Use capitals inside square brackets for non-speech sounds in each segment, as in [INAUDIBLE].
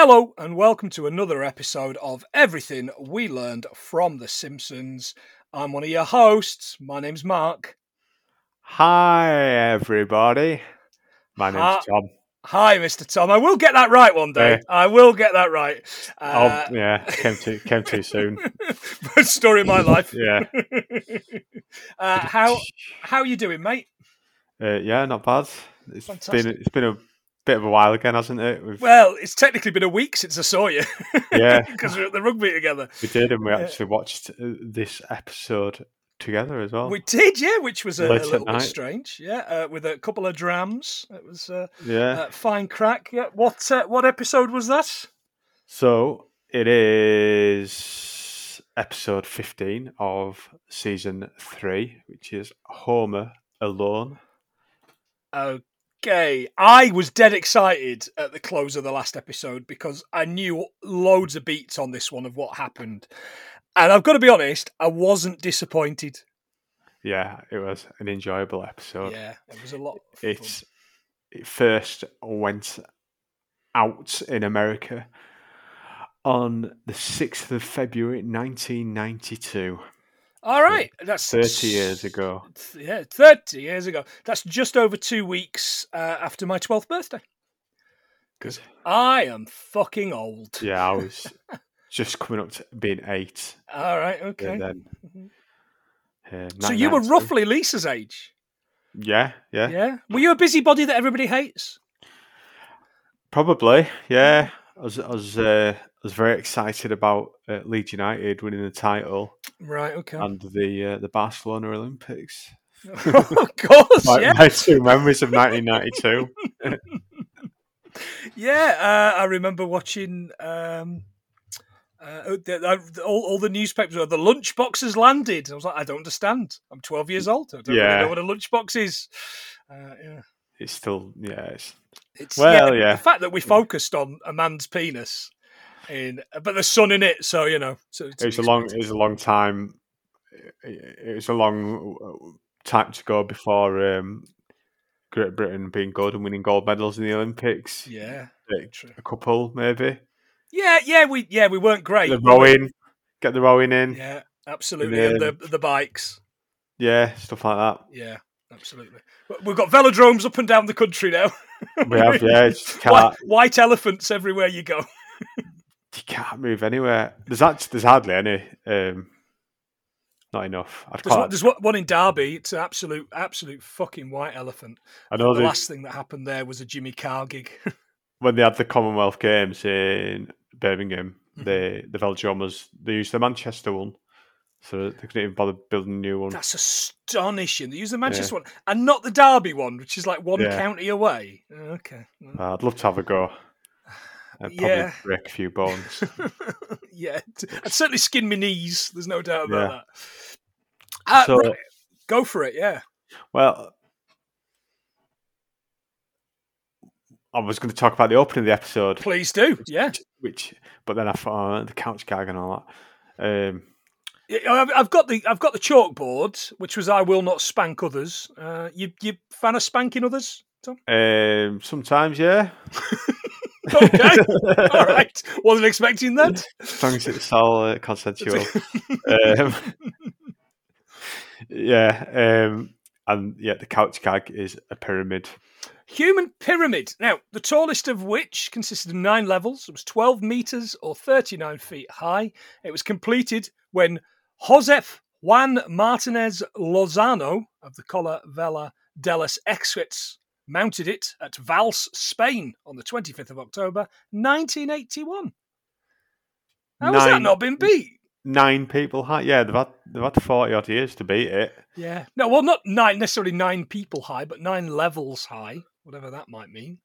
Hello, and welcome to another episode of Everything We Learned from The Simpsons. I'm one of your hosts. My name's Mark. Hi, everybody. My name's Hi- Tom. Hi, Mr. Tom. I will get that right one day. Yeah. I will get that right. Uh, oh, yeah, came too came too soon. [LAUGHS] story of my [LAUGHS] life. Yeah, [LAUGHS] uh, how how you doing, mate? uh, yeah, not bad. It's Fantastic. been it's been a bit of a while again, hasn't it? We've, Well, it's technically been a week since I saw you yeah, [LAUGHS] because we were at the rugby together. we did, and we actually watched uh, this episode together as well. We did, yeah, which was a, a little bit strange. Yeah, uh, with a couple of drams. It was uh, yeah. uh, fine crack. Yeah. What uh, what episode was that? so it is episode fifteen of season three, which is Homer alone. Okay, I was dead excited at the close of the last episode because I knew loads of beats on this one of what happened. And I've got to be honest, I wasn't disappointed. Yeah, it was an enjoyable episode. Yeah, it was a lot. It's it first went out in America on the sixth of February, nineteen ninety two. All right. That's Thirty years ago. Yeah, thirty years ago. That's just over two weeks uh, after my twelfth birthday. Because I am fucking old. Yeah, I [LAUGHS] was just coming up to being eight. All right. And Okay. then, uh, So you were roughly Lisa's age. Yeah, yeah, Yeah. Were you a busybody that everybody hates? probably. Yeah, I was, I was, uh, I was very excited about uh, Leeds United winning the title Right. Okay. and the uh, the Barcelona Olympics. [LAUGHS] of course. [LAUGHS] My, yeah. my two memories of nineteen ninety two. [LAUGHS] Yeah, uh, I remember watching um, uh, the, all, all the newspapers. The lunchbox has landed. I was like, I don't understand. I'm 12 years old. I don't really know what a lunchbox is. Uh, yeah. It's still yeah. It's, It's, Well, yeah. The fact that we focused on a man's penis, in but the sun in it. So you know, so it was a long. It was a long time. It it was a long time to go before um, Great Britain being good and winning gold medals in the Olympics. Yeah, Like, true. a couple maybe. Yeah, yeah, we yeah we weren't great. The rowing, get the rowing in. Yeah, absolutely. And the the bikes. Yeah, stuff like that. Yeah, absolutely. We've got velodromes up and down the country now. We have yeah. [LAUGHS] It's White, white elephants everywhere you go. [LAUGHS] you can't move anywhere. There's actually, there's hardly any. Um, not enough. I'd There's, one, there's one one in Derby. It's an absolute, absolute fucking white elephant. I know the last thing that happened there was a Jimmy Carr gig. [LAUGHS] when they had the Commonwealth Games in Birmingham, Mhm. the the velodrome they used the Manchester one, so they couldn't even bother building a new one. That's astonishing. They use the Manchester one and not the Derby one, which is like one Yeah. county away. Okay. Uh, I'd love to have a go. I'd probably Yeah. break a few bones. [LAUGHS] yeah, I'd certainly skin my knees. There's no doubt about Yeah. that. Uh, So- right, Go for it. Yeah. well, I was going to talk about the opening of the episode, Please do. Yeah. which, but then I thought oh, the couch gag and all that. Um, Yeah, I've, I've got the I've got the chalkboard, which was I will not spank others. Uh, you you fan of spanking others, Tom? um, sometimes, yeah. [LAUGHS] Okay. [LAUGHS] All right. Wasn't expecting that. as long as it's all uh, consensual. um, yeah, um, and yeah, the couch gag is a pyramid. Human pyramid. Now, the tallest of which consisted of nine levels. It was 12 meters or 39 feet high. It was completed when Josef Juan Martinez Lozano of the Colla Vela de los Exits mounted it at Valls, Spain on the 25th of October, 1981. How has that not been beat? Nine people high. Yeah, they've had they've had forty odd years to beat it. Yeah. No, well, not nine necessarily nine people high, but nine levels high, whatever that might mean.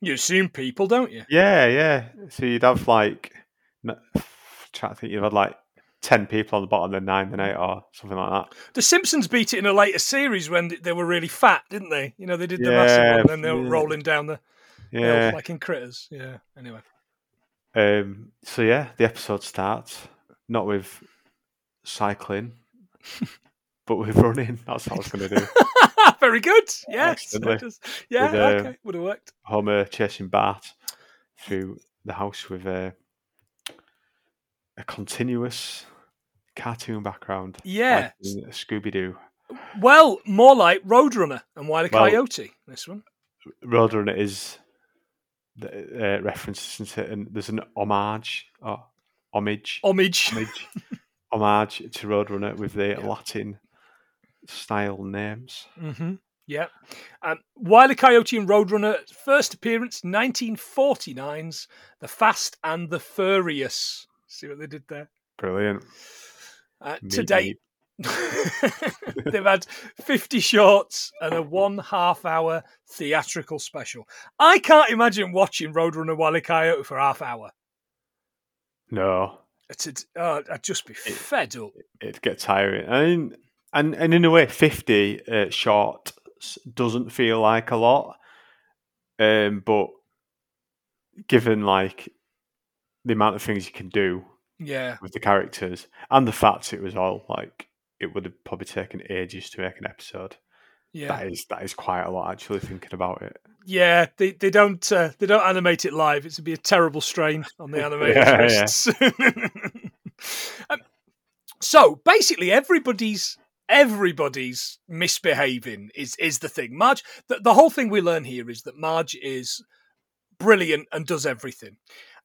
You assume people, don't you? Yeah, yeah. So you'd have like, trying to think, you'd have like ten people on the bottom, then nine, then eight, or something like that. The Simpsons beat it in a later series when they were really fat, didn't they? You know, they did the Yeah, massive one, and then they were yeah. rolling down the hill Yeah. like in critters. Yeah. Anyway. Um. So yeah, the episode starts not with cycling, [LAUGHS] but with running. That's what I was going to do. [LAUGHS] Very good. Yes. Yeah. With, uh, okay. Would have worked. Homer chasing Bart through the house with a a continuous cartoon background. Yeah. like Scooby Doo. Well, more like Roadrunner and Wile E. Well- Coyote. This one. Roadrunner is the uh, references and there's an homage or homage Homage. homage [LAUGHS] homage to Roadrunner with the Yeah. Latin style names. hmm Yeah. Um, Wile E. Coyote and Roadrunner, first appearance, 1949's The Fast and the Furious. See what they did there? Brilliant. Uh, to date, [LAUGHS] they've had 50 shorts and a one half hour theatrical special. I can't imagine watching Roadrunner E. Coyote for half hour. No, It'd, uh, I'd just be fed up. it gets tiring. I mean, and and in a way, fifty uh, short doesn't feel like a lot, um, but given like the amount of things you can do Yeah. with the characters and the fact it was all like it would have probably taken ages to make an episode. Yeah. That is that is quite a lot actually thinking about it. Yeah, they, they don't uh, they don't animate it live. It's to be a terrible strain on the animators [LAUGHS] Yeah, yeah. [LAUGHS] Um, so basically, everybody's everybody's misbehaving is is the thing. Marge, the, the whole thing we learn here is that Marge is brilliant and does everything.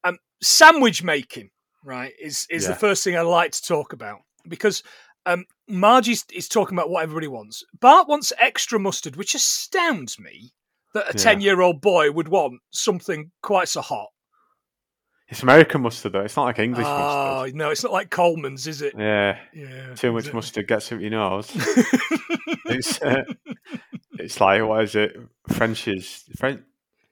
Um, sandwich making, right, is is the first thing I like to talk about because um, Marge is, talking about what everybody wants. Bart wants extra mustard, which astounds me that a Yeah. ten year old boy would want something quite so hot. It's American mustard though. It's not like English Oh mustard. no, it's not like Colman's, is it? Yeah, Yeah, too much mustard gets up your nose. [LAUGHS] it's uh, it's like what is it? French's French.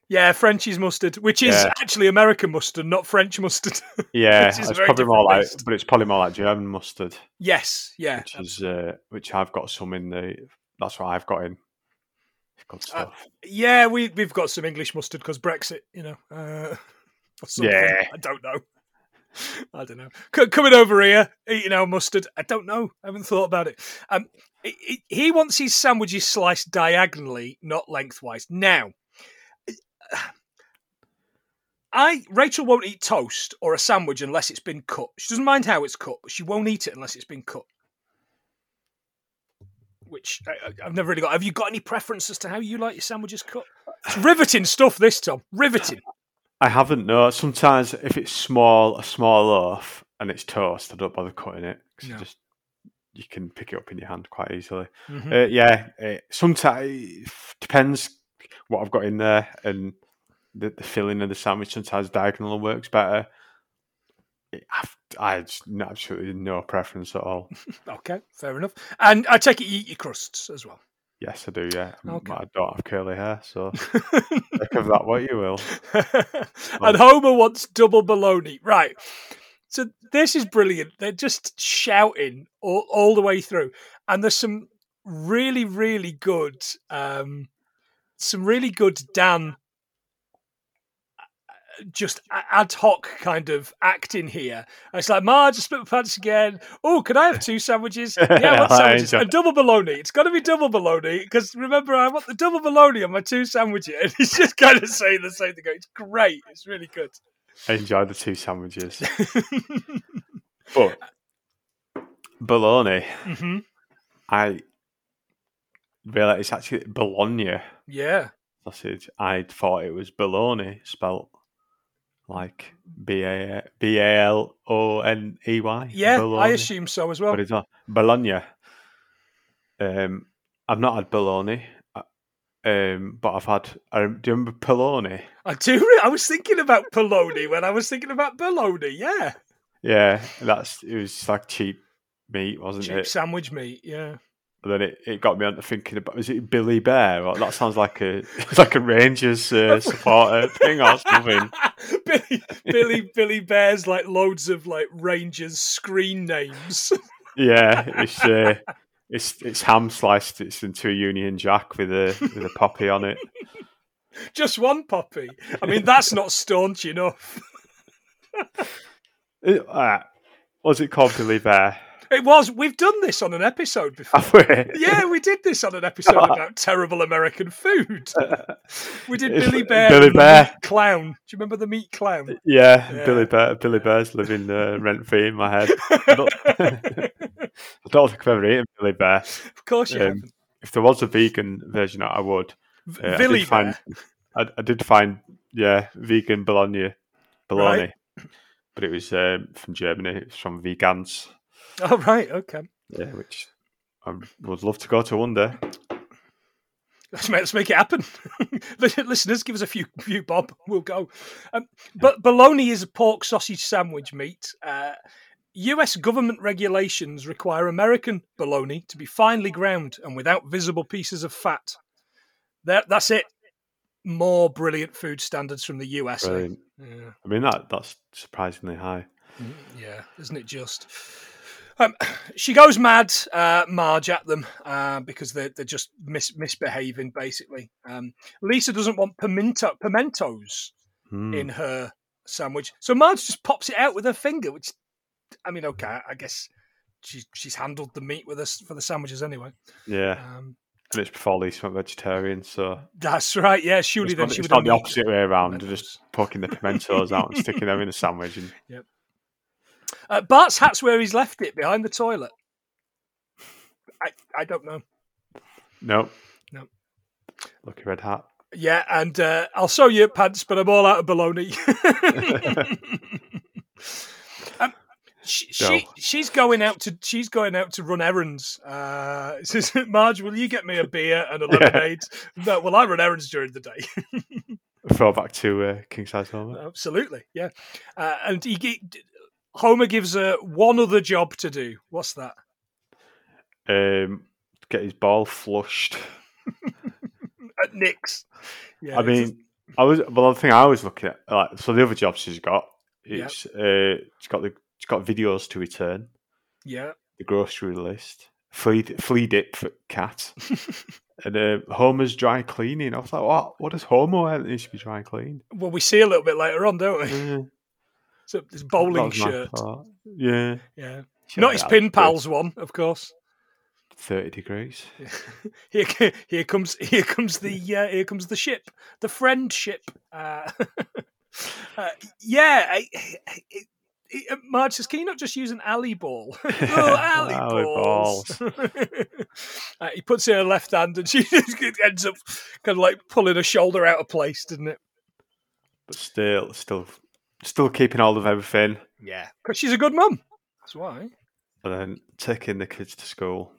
Yeah, French's mustard, which is Yeah. actually American mustard, not French mustard. [LAUGHS] Yeah, it's probably more like, taste. but it's probably more like German mustard, yes, yeah, which is uh, which I've got some in the. That's what I've got in. Good Uh, stuff. yeah. We we've got some English mustard because Brexit, you know. Uh, [LAUGHS] or. Yeah. I don't know. [LAUGHS] I don't know. C- coming over here, eating our mustard. I don't know. I haven't thought about it. Um, he- he- he wants his sandwiches sliced diagonally, not lengthwise. Now, I Rachel won't eat toast or a sandwich unless it's been cut. She doesn't mind how it's cut, but she won't eat it unless it's been cut. Which I, I've never really got. Have you got any preference as to how you like your sandwiches cut? It's riveting stuff, this Tom. Riveting. I haven't. No, sometimes if it's small, a small loaf and it's toast, I don't bother cutting it 'cause No. you just you can pick it up in your hand quite easily. Mhm. Uh, yeah, uh, sometimes depends what I've got in there and the, the filling of the sandwich. Sometimes diagonal works better. I've, I just absolutely no preference at all. [LAUGHS] Okay, fair enough. And I take it you eat your crusts as well. Yes, I do. Yeah, Okay. I don't have curly hair, so [LAUGHS] think of that what you will. [LAUGHS] and Homer wants double baloney. Right. So this is brilliant. They're just shouting all, all the way through. And there's some really, really good um some really good Dan uh, just ad hoc kind of acting here. And it's like, Marge, I split my pants again. Oh, can I have two sandwiches? [LAUGHS] Yeah, what [LAUGHS] I sandwiches? enjoy- A double bologna. It's got to be double bologna because remember, I want the double bologna on my two sandwiches. [LAUGHS] And he's just kind of saying the same thing. It's great. It's really good. I enjoy the two sandwiches, but bologna. hmm I realize it's actually bologna Yeah. sausage. I thought it was bologna spelt like B A B A L O N E Y. Yeah, I assume so as well. but it's not bologna. Um, I've not had bologna, uh, um, but I've had. Do you remember polony? I do. re- I was thinking about bologna when I was thinking about bologna. Yeah, Yeah, that's it was like cheap meat, wasn't cheap it? sandwich meat. Yeah. And then it, it got me onto thinking about was it Billy Bear? Or, that sounds like a [LAUGHS] it's like a Rangers uh, supporter thing or something. [LAUGHS] Billy, Billy, Billy Bear's like loads of like Rangers screen names. [LAUGHS] Yeah, it's uh, it's it's ham sliced. It's into a Union Jack with a with a poppy on it. Just one poppy. I mean, that's not staunch enough. Uh, what's it called, Billy Bear? It was. We've done this on an episode before. Yeah, we did this on an episode [LAUGHS] about terrible American food. We did Billy Bear, Billy Bear. clown. Do you remember the meat clown? Yeah, Yeah. Billy Bear, Billy Bear's living uh, [LAUGHS] rent free in my head. I don't, [LAUGHS] I don't think I've ever eaten Billy Bear. Of course you Um, haven't. If there was a vegan version, I would. Uh, I Billy did find, Bear. I, I did find, yeah, vegan bologna, bologna, Right. but it was um, from Germany. It was from Vegans, [LAUGHS] Oh right, okay. yeah, which I would love to go to one day. Let's make, let's make it happen. [LAUGHS] Listeners, give us a few, few bob. [LAUGHS] We'll go. Um, but bologna is a pork sausage sandwich meat. Uh, U.S. government regulations require American bologna to be finely ground and without visible pieces of fat. That, that's it. More brilliant food standards from the US. Yeah. I mean, that that's surprisingly high. Yeah, isn't it just? Um, [SIGHS] she goes mad, uh, Marge, at them uh, because they're, they're just mis- misbehaving, basically. Um, Lisa doesn't want pimento pimentos Hmm. in her sandwich, so Marge just pops it out with her finger. Which, I mean, okay, I guess she's she's handled the meat with us for the sandwiches anyway. Yeah, Um, and it's before Lisa went vegetarian, so that's right. Yeah, surely it's then not, she it's would not have the opposite way around. Just poking the pimentos out and sticking them in the [LAUGHS] sandwich. And Uh, Bart's hat's where he's left it behind the toilet. I I don't know. no, No. lucky red hat. Yeah, and uh, I'll sew you pants, but I'm all out of baloney. [LAUGHS] um, she, she she's going out to she's going out to run errands. Uh, [LAUGHS] says Marge, will you get me a beer and a [LAUGHS] lemonade? no, well, I run errands during the day. Throw back to uh, King Size Homer. Absolutely, yeah. Uh, and he Homer gives her one other job to do. What's that? Um, get his ball flushed. [LAUGHS] At Nick's. Yeah, I mean, I was well. The thing I was looking at, like, so the other jobs she's got, it's uh, she's got the she's got videos to return, yeah. the grocery list, flea flea dip for cat, [LAUGHS] and uh, Homer's dry cleaning. I was like, what? What does Homer wear that needs to be dry cleaned? Well, we see a little bit later on, don't we? Uh, So this bowling shirt. Yeah, Yeah. Not his pin pals one, of course. Thirty degrees. [LAUGHS] Here, here comes, here comes the, [LAUGHS] uh, here comes the ship, the friendship. Uh, [LAUGHS] uh, yeah, I, I, it, it, uh, Marge says, "Can you not just use an alley ball?" oh, alley, Alley balls. uh, he puts in her left hand, and she just ends up kind of like pulling her shoulder out of place, doesn't it? But still, still, still keeping hold of everything, Yeah, because she's a good mum. That's why. and then taking the kids to school.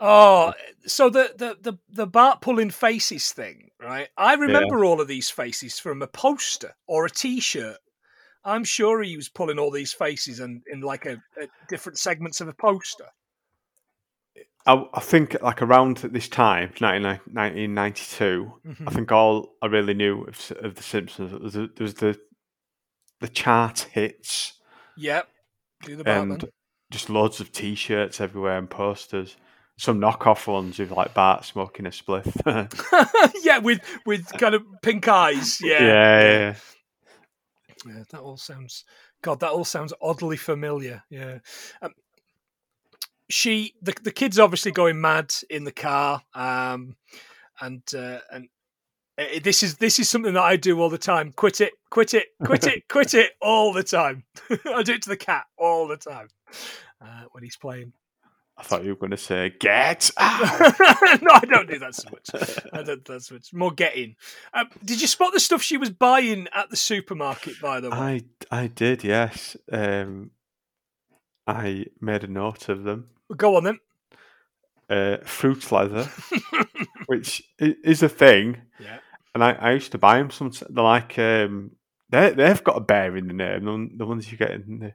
Oh, so the the the, the Bart pulling faces thing, right? I remember all of these faces from a poster or a T-shirt. I'm sure he was pulling all these faces and in like a, a different segments of a poster. I, I think like around this time, 19, 1992, Mhm. I think all I really knew of, of the Simpsons was the, was the the chart hits Yep, do the Bartman. and just loads of T-shirts everywhere and posters. Some knockoff ones with like Bart smoking a spliff. [LAUGHS] [LAUGHS] yeah, with with kind of pink eyes. Yeah. yeah, yeah. Yeah, that all sounds. God, that all sounds oddly familiar. Yeah. Um, she, the the kid's obviously going mad in the car, um, and uh, and this is this is something that I do all the time. Quit it, quit it, quit it, [LAUGHS] quit it all the time. [LAUGHS] I do it to the cat all the time uh, when he's playing. I thought you were going to say get [LAUGHS] no, I don't do that so much. I don't do that so much. More getting. Um, did you spot the stuff she was buying at the supermarket? By the way, I I did yes. Um, I made a note of them. go on then. Uh, fruit leather, which is a thing. Yeah. And I, I used to buy them. Some they're like um, they they've got a bear in the name. The, ones you get in the.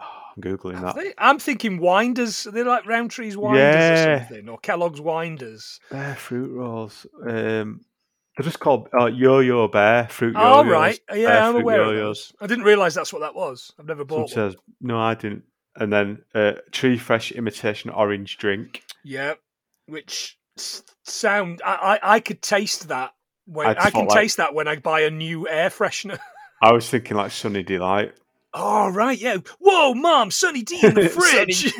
Oh, I'm googling that. they? I'm thinking Winders. They're they like Rowntree's Winders Yeah. or something, or Kellogg's Winders? Bear fruit rolls. Um, they're just called uh, Yo-Yo Bear fruit. Oh yo-yos, right, yeah, I'm aware of yo-yos. those. I didn't realise that's what that was. I've never Some bought one. says no, I didn't. And then uh, tree fresh imitation orange drink. Yeah, which sound I, I I could taste that when I I, can like- taste that when I buy a new air freshener. [LAUGHS] I was thinking like Sunny Delight. Oh right, yeah. Whoa, mom, Sunny D in the [LAUGHS] fridge.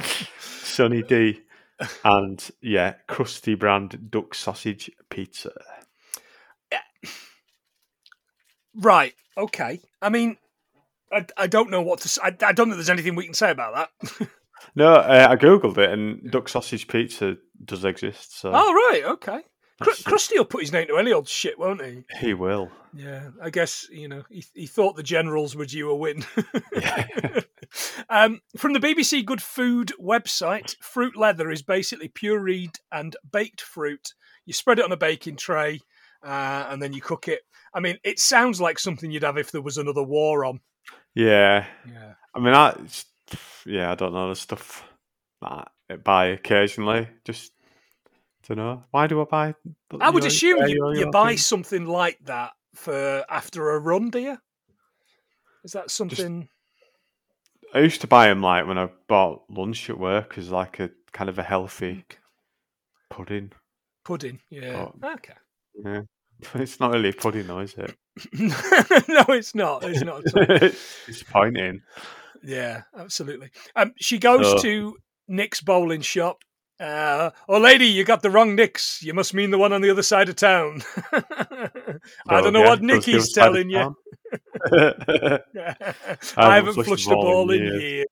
[LAUGHS] Sunny D, and yeah, crusty brand duck sausage pizza. right. Okay. I mean, I, I don't know what to. say. I, I don't think there's anything we can say about that. No, uh, I googled it, and duck sausage pizza does exist. So oh right, okay. Krusty will put his name to any old shit, won't he? he will. Yeah, I guess you know he, he thought the Generals were due a win. Yeah. [LAUGHS] um, from the BBC Good Food website, fruit leather is basically pureed and baked fruit. You spread it on a baking tray, uh, and then you cook it. I mean, it sounds like something you'd have if there was another war on. Yeah, Yeah, I mean, I yeah, I don't know the stuff that I buy occasionally. Just don't know. Why do I buy? I would assume you, you buy things? something like that for after a run, do you? Is that something? I used to buy them like when I bought lunch at work as like a kind of a healthy pudding. Pudding, yeah. Okay. Yeah, [LAUGHS] it's not really a pudding though, is it? [LAUGHS] no, it's not. It's not. [LAUGHS] It's disappointing. Yeah, absolutely. Um, she goes So- to Nick's bowling shop. Uh, oh, lady, you got the wrong Nick's. You must mean the one on the other side of town. [LAUGHS] I don't know yeah, what the Nicky's other side of telling you. [LAUGHS] [LAUGHS] I haven't haven't flushed a ball ball in in years.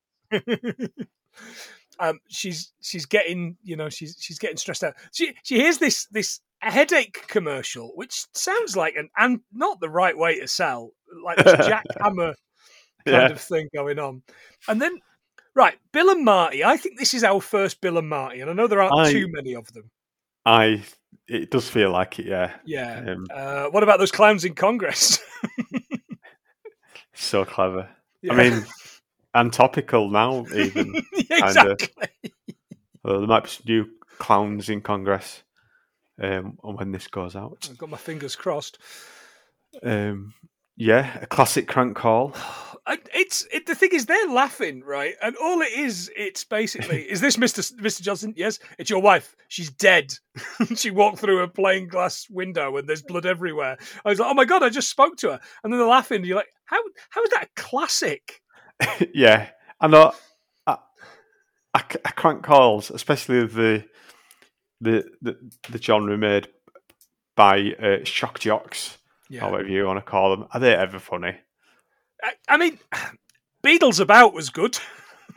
um, she's she's getting you know she's she's getting stressed out. She she hears this this headache commercial, which sounds like an and not the right way to sell, like this jackhammer kind Yeah. of thing going on. And then, right, Bill and Marty. I think this is our first Bill and Marty, and I know there aren't I- too many of them. I. It does feel like it. Yeah. Yeah. Um, Uh, what about those clowns in Congress? [LAUGHS] so clever. Yeah. I mean, and topical now. Even [LAUGHS] exactly. Well, there might be some new clowns in Congress um, when this goes out. I've got my fingers crossed. Um, yeah, a classic crank call. [SIGHS] [SIGHS] [SIGHS] It's it, the thing is they're laughing right, and all it is, it's basically [LAUGHS] is this Mister Mister Johnson? Yes, it's your wife. She's dead. [LAUGHS] she walked through a plain glass window, and there's blood everywhere. I was like, oh my god, I just spoke to her, and then they're laughing. You're like, how how is that a classic? [LAUGHS] yeah, I know. I, I, I crank calls, especially the the the, the genre made by uh, shock jocks, or whatever you want to call them. Are they ever funny? I, I mean, Beadle's About was good.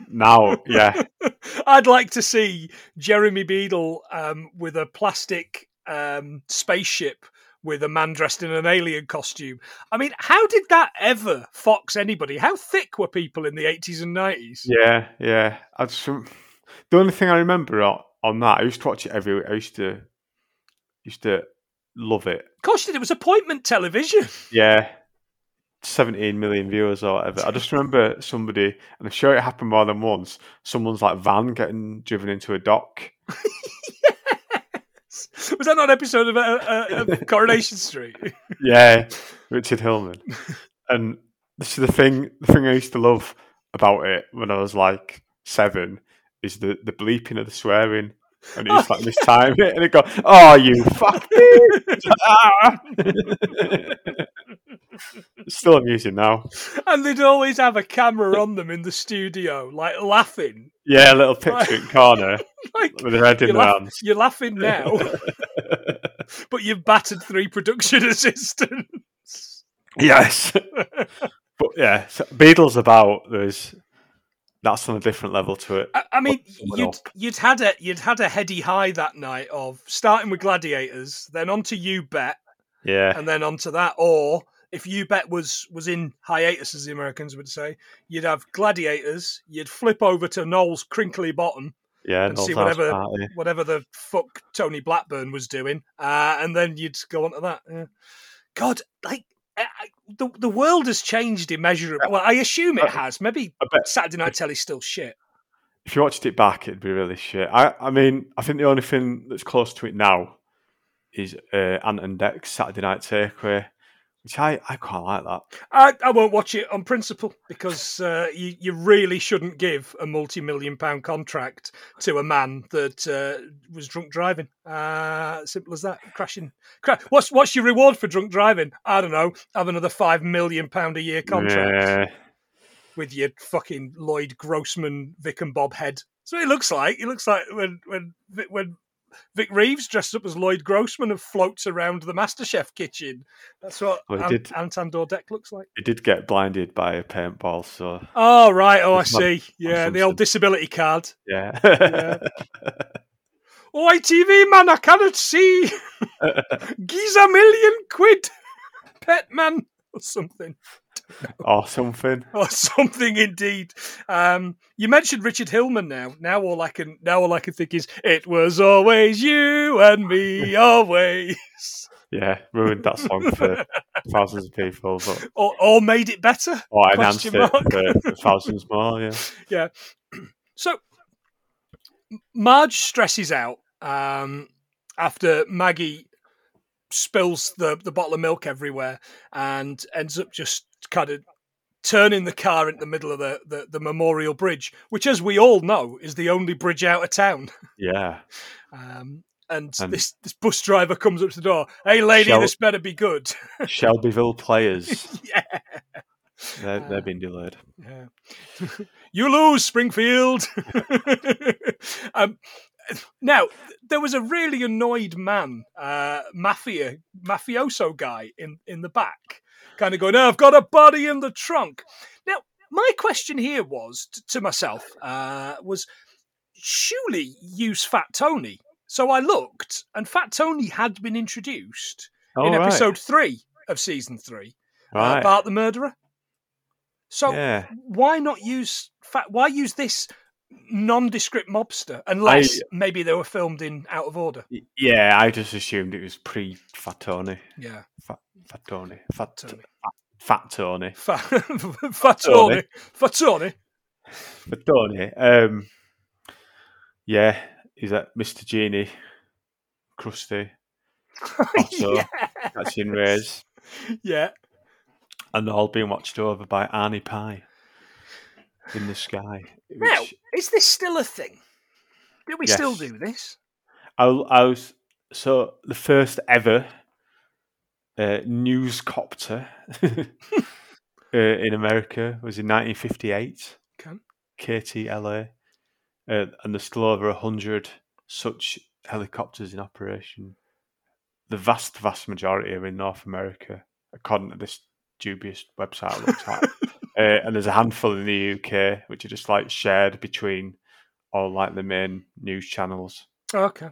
Now, yeah, [LAUGHS] I'd like to see Jeremy Beadle um, with a plastic um, spaceship with a man dressed in an alien costume. I mean, how did that ever fox anybody? How thick were people in the 80s and 90s? yeah, yeah. I just, the only thing I remember on, on that, I used to watch it every week. I used to used to love it. Of course, you did. it was appointment television. Yeah. 17 million viewers or whatever. I just remember somebody, and I'm sure it happened more than once, someone's like van getting driven into a dock. [LAUGHS] was that not an episode of, uh, uh, [LAUGHS] Coronation Street? [LAUGHS] Yeah, Richard Hillman. And this is the thing, the thing I used to love about it when I was like seven is the, the bleeping of the swearing. And it's like this time and it go, oh, you fuck! It's still amusing now. and they'd always have a camera on them in the studio, like laughing. Yeah, a little picture in [LAUGHS] corner Like, with their head in you're, their laugh- hands. you're laughing now, [LAUGHS] but you've battered three production [LAUGHS] assistants. Yes. but yeah, so Beadle's About there's that's on a different level to it. I, I mean, you'd you'd had a you'd had a heady high that night of starting with Gladiators, then onto You Bet, Yeah. and then onto that. Or if You Bet was was in hiatus, as the Americans would say, you'd have Gladiators. You'd flip over to Noel's Crinkley Bottom, Yeah, and see whatever Party. whatever the fuck Tony Blackburn was doing, uh, and then you'd go on to that. Yeah. God, like I, I- the the world has changed immeasurably. Well, I assume it Uh, has. Maybe Saturday Night Telly's still shit. if you watched it back, it'd be really shit. I, I mean, I think the only thing that's close to it now is uh, Ant and Dec's Saturday Night Takeaway, which I, I quite like that. I, I won't watch it on principle because uh, you, you really shouldn't give a multi million pound contract to a man that uh, was drunk driving. Uh, simple as that. Crashing. Cra- what's what's your reward for drunk driving? I don't know. Have another five million pound a year contract Yeah. with your fucking Lloyd Grossman Vic and Bob head. So it looks like. It looks like when when when Vic Reeves dressed up as Lloyd Grossman and floats around the MasterChef kitchen. That's what Well, Ant- did. Anton looks like. He did get blinded by a paintball, so Oh right. Oh, I see. Yeah, the old disability card. yeah. Oh, ITV man, I cannot see. [LAUGHS] Gives a million quid. [LAUGHS] Pet man or something. [LAUGHS] or something. [LAUGHS] or something indeed. Um, you mentioned Richard Hillman now. Now all I can now all I can think is it was always you and me [LAUGHS] always. Yeah, ruined that song for thousands of people, but Or, or made it better. or enhanced Question it mark. for thousands more. Yeah. Yeah. So Marge stresses out um, after Maggie spills the, the bottle of milk everywhere and ends up just kind of turning the car into the middle of the, the, the memorial bridge, which, as we all know, is the only bridge out of town. Yeah. [LAUGHS] Um, and, And- this, this bus driver comes up to the door. Hey, lady, Shall- this better be good. [LAUGHS] Shelbyville players, yeah. they're, Uh, they've been delayed. Yeah. [LAUGHS] you lose, Springfield. um, now, there was a really annoyed man, uh, mafia, mafioso guy in, in the back, kind of going, oh, I've got a body in the trunk. Now, my question here was t- to myself, uh, was surely use Fat Tony. So I looked, and Fat Tony had been introduced Oh, in right. episode three of season three, uh, right. Bart the Murderer. So yeah. why not use fa- why use this nondescript mobster unless maybe they were filmed in out of order Yeah, I just assumed it was pre Fat Tony. yeah Fat, fat Tony. Fat, Tony. fat Tony. Fa- fatoni fatoni Fat Tony. [LAUGHS] Um, yeah, is that Mr. Genie? Krusty. [LAUGHS] Also, yeah. that's in Rays. yeah And all being watched over by Arnie Pye in the sky. now is this still a thing do we still do this I, I was so the first ever uh, news copter [LAUGHS] uh, in America was in 1958. Okay. KTLA, uh, and there's still over a hundred such helicopters in operation. The vast, vast majority are in North America, according to this dubious website. It looks like, [LAUGHS] uh, and there's a handful in the UK, which are just like shared between all like the main news channels. okay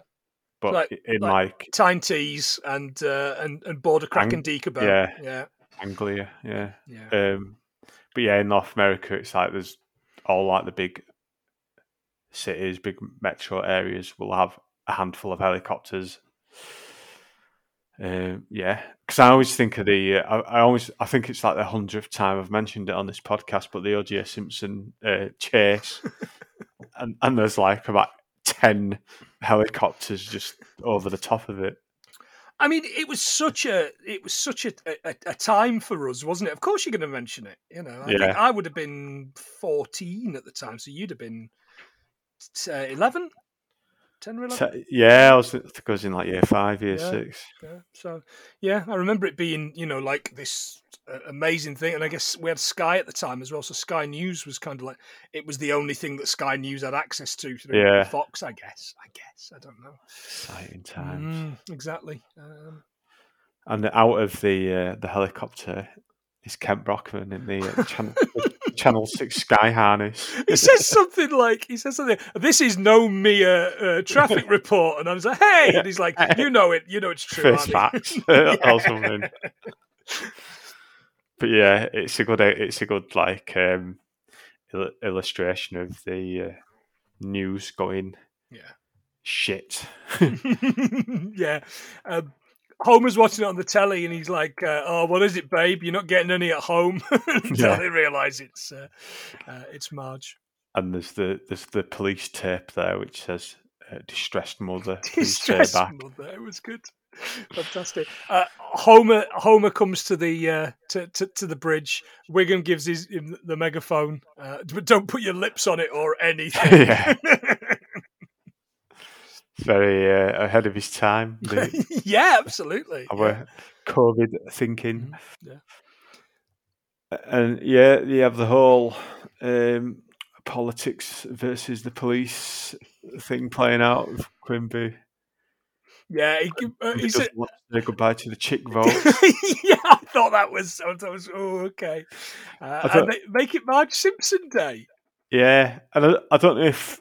But Like- in like- like Tyne Tees and uh, and and border crack Ang- and Decabout. yeah. yeah Anglia, yeah. yeah Um, but yeah, in North America, it's like there's all like the big cities, big metro areas will have a handful of helicopters. Um, yeah, because I always think of the. Uh, I, I always I think it's like the hundredth time I've mentioned it on this podcast, but the O.J. Simpson uh, chase, [LAUGHS] and and there's like about ten helicopters just over the top of it. I mean, it was such a it was such a, a, a time for us, wasn't it? Of course, you're going to mention it. You know, I think Yeah. I would have been 14 at the time, so you'd have been uh, 11, 10 or 11. So, yeah, I was, I think I was in like year five, year Yeah. six. Yeah. So, yeah, I remember it being, you know, like this uh, amazing thing. And I guess we had Sky at the time as well. So Sky News was kind of like, it was the only thing that Sky News had access to through Yeah. Fox, I guess. I guess. I don't know. Exciting times. Mm, exactly. Um, And out of the uh, the helicopter is Kent Brockman in the uh, channel, Six Sky harness. he says something like, he says something, this is no mere uh, traffic [LAUGHS] report. And I was like, hey. And he's like, you know it. You know it's true. First facts [LAUGHS] or something. But yeah, it's a good it's a good like um, il- illustration of the uh, news going Yeah. shit. [LAUGHS] yeah. Um, Homer's watching it on the telly and he's like, uh, "Oh, what is it, babe? You're not getting any at home." [LAUGHS] Until Yeah. they realise it's uh, uh, it's Marge. and there's the there's the police tape there which says uh, distressed mother. [LAUGHS] Distressed mother. It was good. Fantastic. Uh, Homer Homer comes to the uh, to, to, to the bridge. Wiggum gives his him the megaphone, uh, but don't put your lips on it or [LAUGHS] anything. Yeah, very uh, ahead of his time. [LAUGHS] The, yeah, absolutely. our COVID thinking, Yeah. and yeah, you have the whole um, politics versus the police thing playing out with Quimby. Yeah, he, uh, He he said, doesn't want to say goodbye to the chick [LAUGHS] vote. yeah, I thought that was. I was oh, okay. Uh, thought- they- make it Marge Simpson Day. Yeah, and I, I don't know if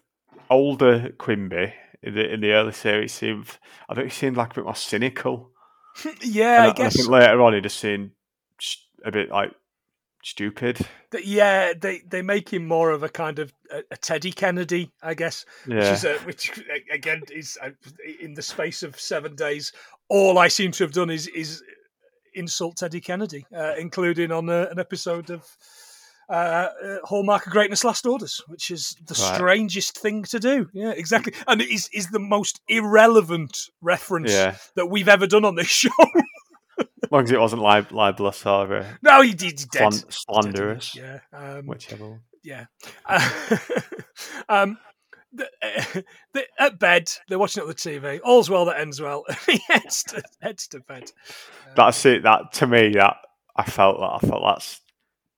older Quimby in the in the early series seemed. I think he seemed like a bit more cynical. [LAUGHS] Yeah, And I and guess. I think later on he just seemed a bit like stupid. yeah, they they make him more of a kind of a, a Teddy Kennedy, I guess. Which Yeah, is a, which again is uh, in the space of seven days. All I seem to have done is is insult Teddy Kennedy, uh, including on a, an episode of. Uh, uh, Hallmark of Greatness Last Orders, which is the Right. strangest thing to do. Yeah, exactly. And it is, is the most irrelevant reference yeah. that we've ever done on this [LAUGHS] show. As long as it wasn't lib- libelous or uh, no, he did. Dead. slan- slanderous, Yeah. Um, whichever. one. yeah. Uh, [LAUGHS] um, the, uh, [LAUGHS] the, at bed, they're watching it on the TV. All's well that ends well. he heads to, heads to bed. Um, That's it. That to me, that I felt that I felt that's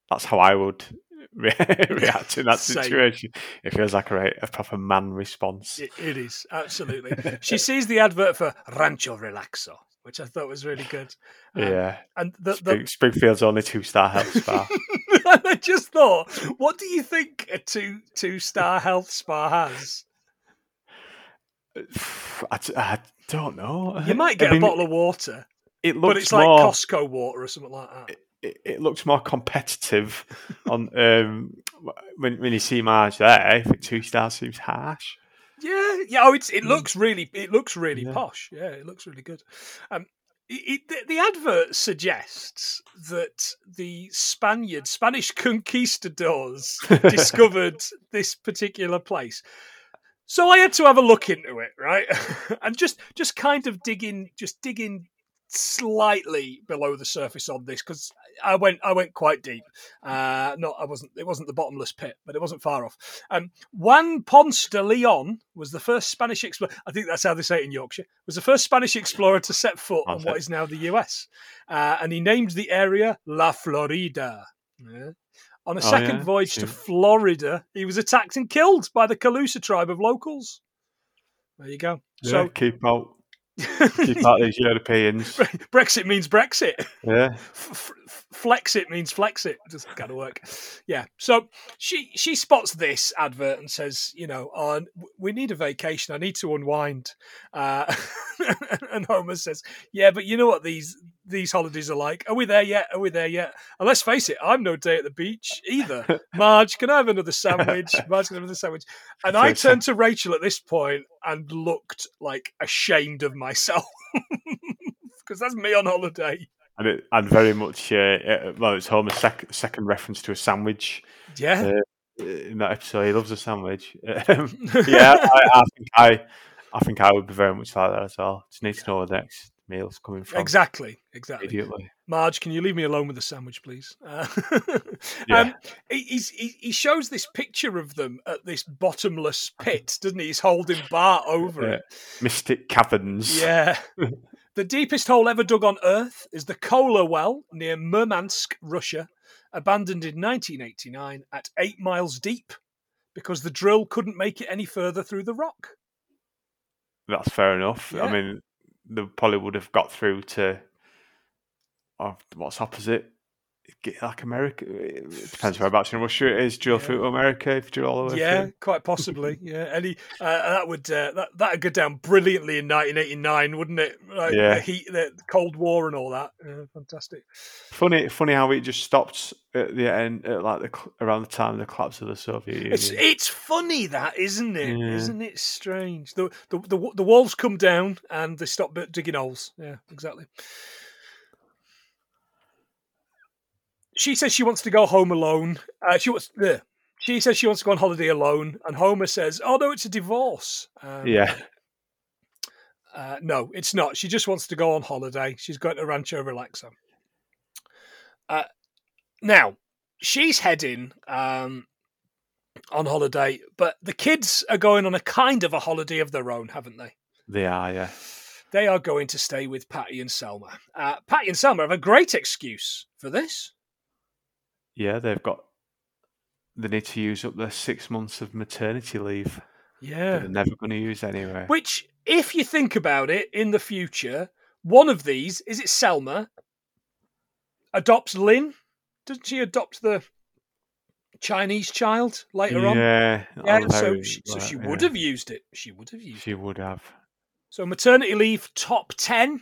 that's how I would [LAUGHS] re- react in that Same. situation. It feels like a, a proper man response. It, it is absolutely. [LAUGHS] she sees the advert for Rancho Relaxo, which I thought was really good. Um, yeah, and the, the, Spring, Springfield's only two star health spa. [LAUGHS] I just thought, what do you think a two two star health spa has? [SIGHS] I, I don't know. You might get I mean, a bottle of water, It looks but it's like more. Costco water or something like that. It, it looks more competitive [LAUGHS] on um, when when you see Marge there. I think two stars seems harsh. Yeah, yeah. Oh, it's it looks really it looks really Yeah. posh. Yeah, it looks really good. Um, it, it, the, the advert suggests that the Spaniard Spanish conquistadors [LAUGHS] discovered this particular place. So I had to have a look into it, right, [LAUGHS] and just just kind of digging, just digging slightly below the surface on this because I went I went quite deep. Uh, not I wasn't it wasn't the bottomless pit, but it wasn't far off. Um, Juan Ponce de Leon was the first Spanish explorer. I think that's how they say it in Yorkshire. Was the first Spanish explorer to set foot on what is now the US, uh, and he named the area La Florida. Yeah. On a Oh, second yeah? voyage to Florida, he was attacked and killed by the Calusa tribe of locals. There you go. So keep out, keep [LAUGHS] out these Europeans. Brexit means Brexit. Yeah, F- f- flex it means flex it. Kind of work. Yeah. So she she spots this advert and says, you know, oh, we need a vacation. I need to unwind. Uh, [LAUGHS] and Homer says, yeah, but you know what these these holidays are like. Are we there yet? Are we there yet? And let's face it, I'm no day at the beach either. [LAUGHS] Marge, can I have another sandwich? [LAUGHS] Marge, can I have another sandwich? And I turned to Rachel at this point and looked like ashamed of myself. [LAUGHS] Because that's me on holiday. and it, and very much. Uh, uh, well, it's Homer's sec- second reference to a sandwich Yeah. uh, in that episode. He loves a sandwich. Um, yeah, I, I think I, I think I would be very much like that as well. Just need to know the next meal's coming from Exactly, exactly. immediately. Marge, can you leave me alone with the sandwich, please? Uh, [LAUGHS] Yeah. um, he, he's, he, he shows this picture of them at this bottomless pit, [LAUGHS] doesn't he? He's holding Bart over Yeah. it. Mystic caverns. Yeah. [LAUGHS] the deepest hole ever dug on Earth is the Kola Well near Murmansk, Russia, abandoned in 1989 at eight miles deep because the drill couldn't make it any further through the rock. that's fair enough. Yeah. I mean, they probably would have got through to oh, what's opposite. Get like America. It depends whereabouts in Russia it is. Drill Yeah. through America if you drill all the way Yeah, through. quite possibly. [LAUGHS] Yeah, any uh, that would uh, that that'd go down brilliantly in 1989, wouldn't it? Like Yeah. the heat, the Cold War, and all that. Yeah, fantastic. Funny, funny how it just stopped at the end, at like the around the time of the collapse of the Soviet Union. It's it's funny that, isn't it? Yeah. not it strange? The, the the the walls come down and they stop digging holes. Yeah, exactly. She says she wants to go home alone. Uh, she wants. She says she wants to go on holiday alone, and Homer says, "Oh no, it's a divorce." Um, yeah, Uh, no, it's not. She just wants to go on holiday. She's going to Rancho Relaxo. Uh, now, she's heading um, on holiday, but the kids are going on a kind of a holiday of their own, haven't they? They are, yeah. They are going to stay with Patty and Selma. Uh, Patty and Selma have a great excuse for this. Yeah, they've got. They need to use up their six months of maternity leave. Yeah. They're never going to use anyway. Which, if you think about it in the future, one of these, is it Selma, adopts Ling? Doesn't she adopt the Chinese child later on? yeah, Yeah, so she, so she yeah, would have used it. She would have used it. She would have. So maternity leave top 10.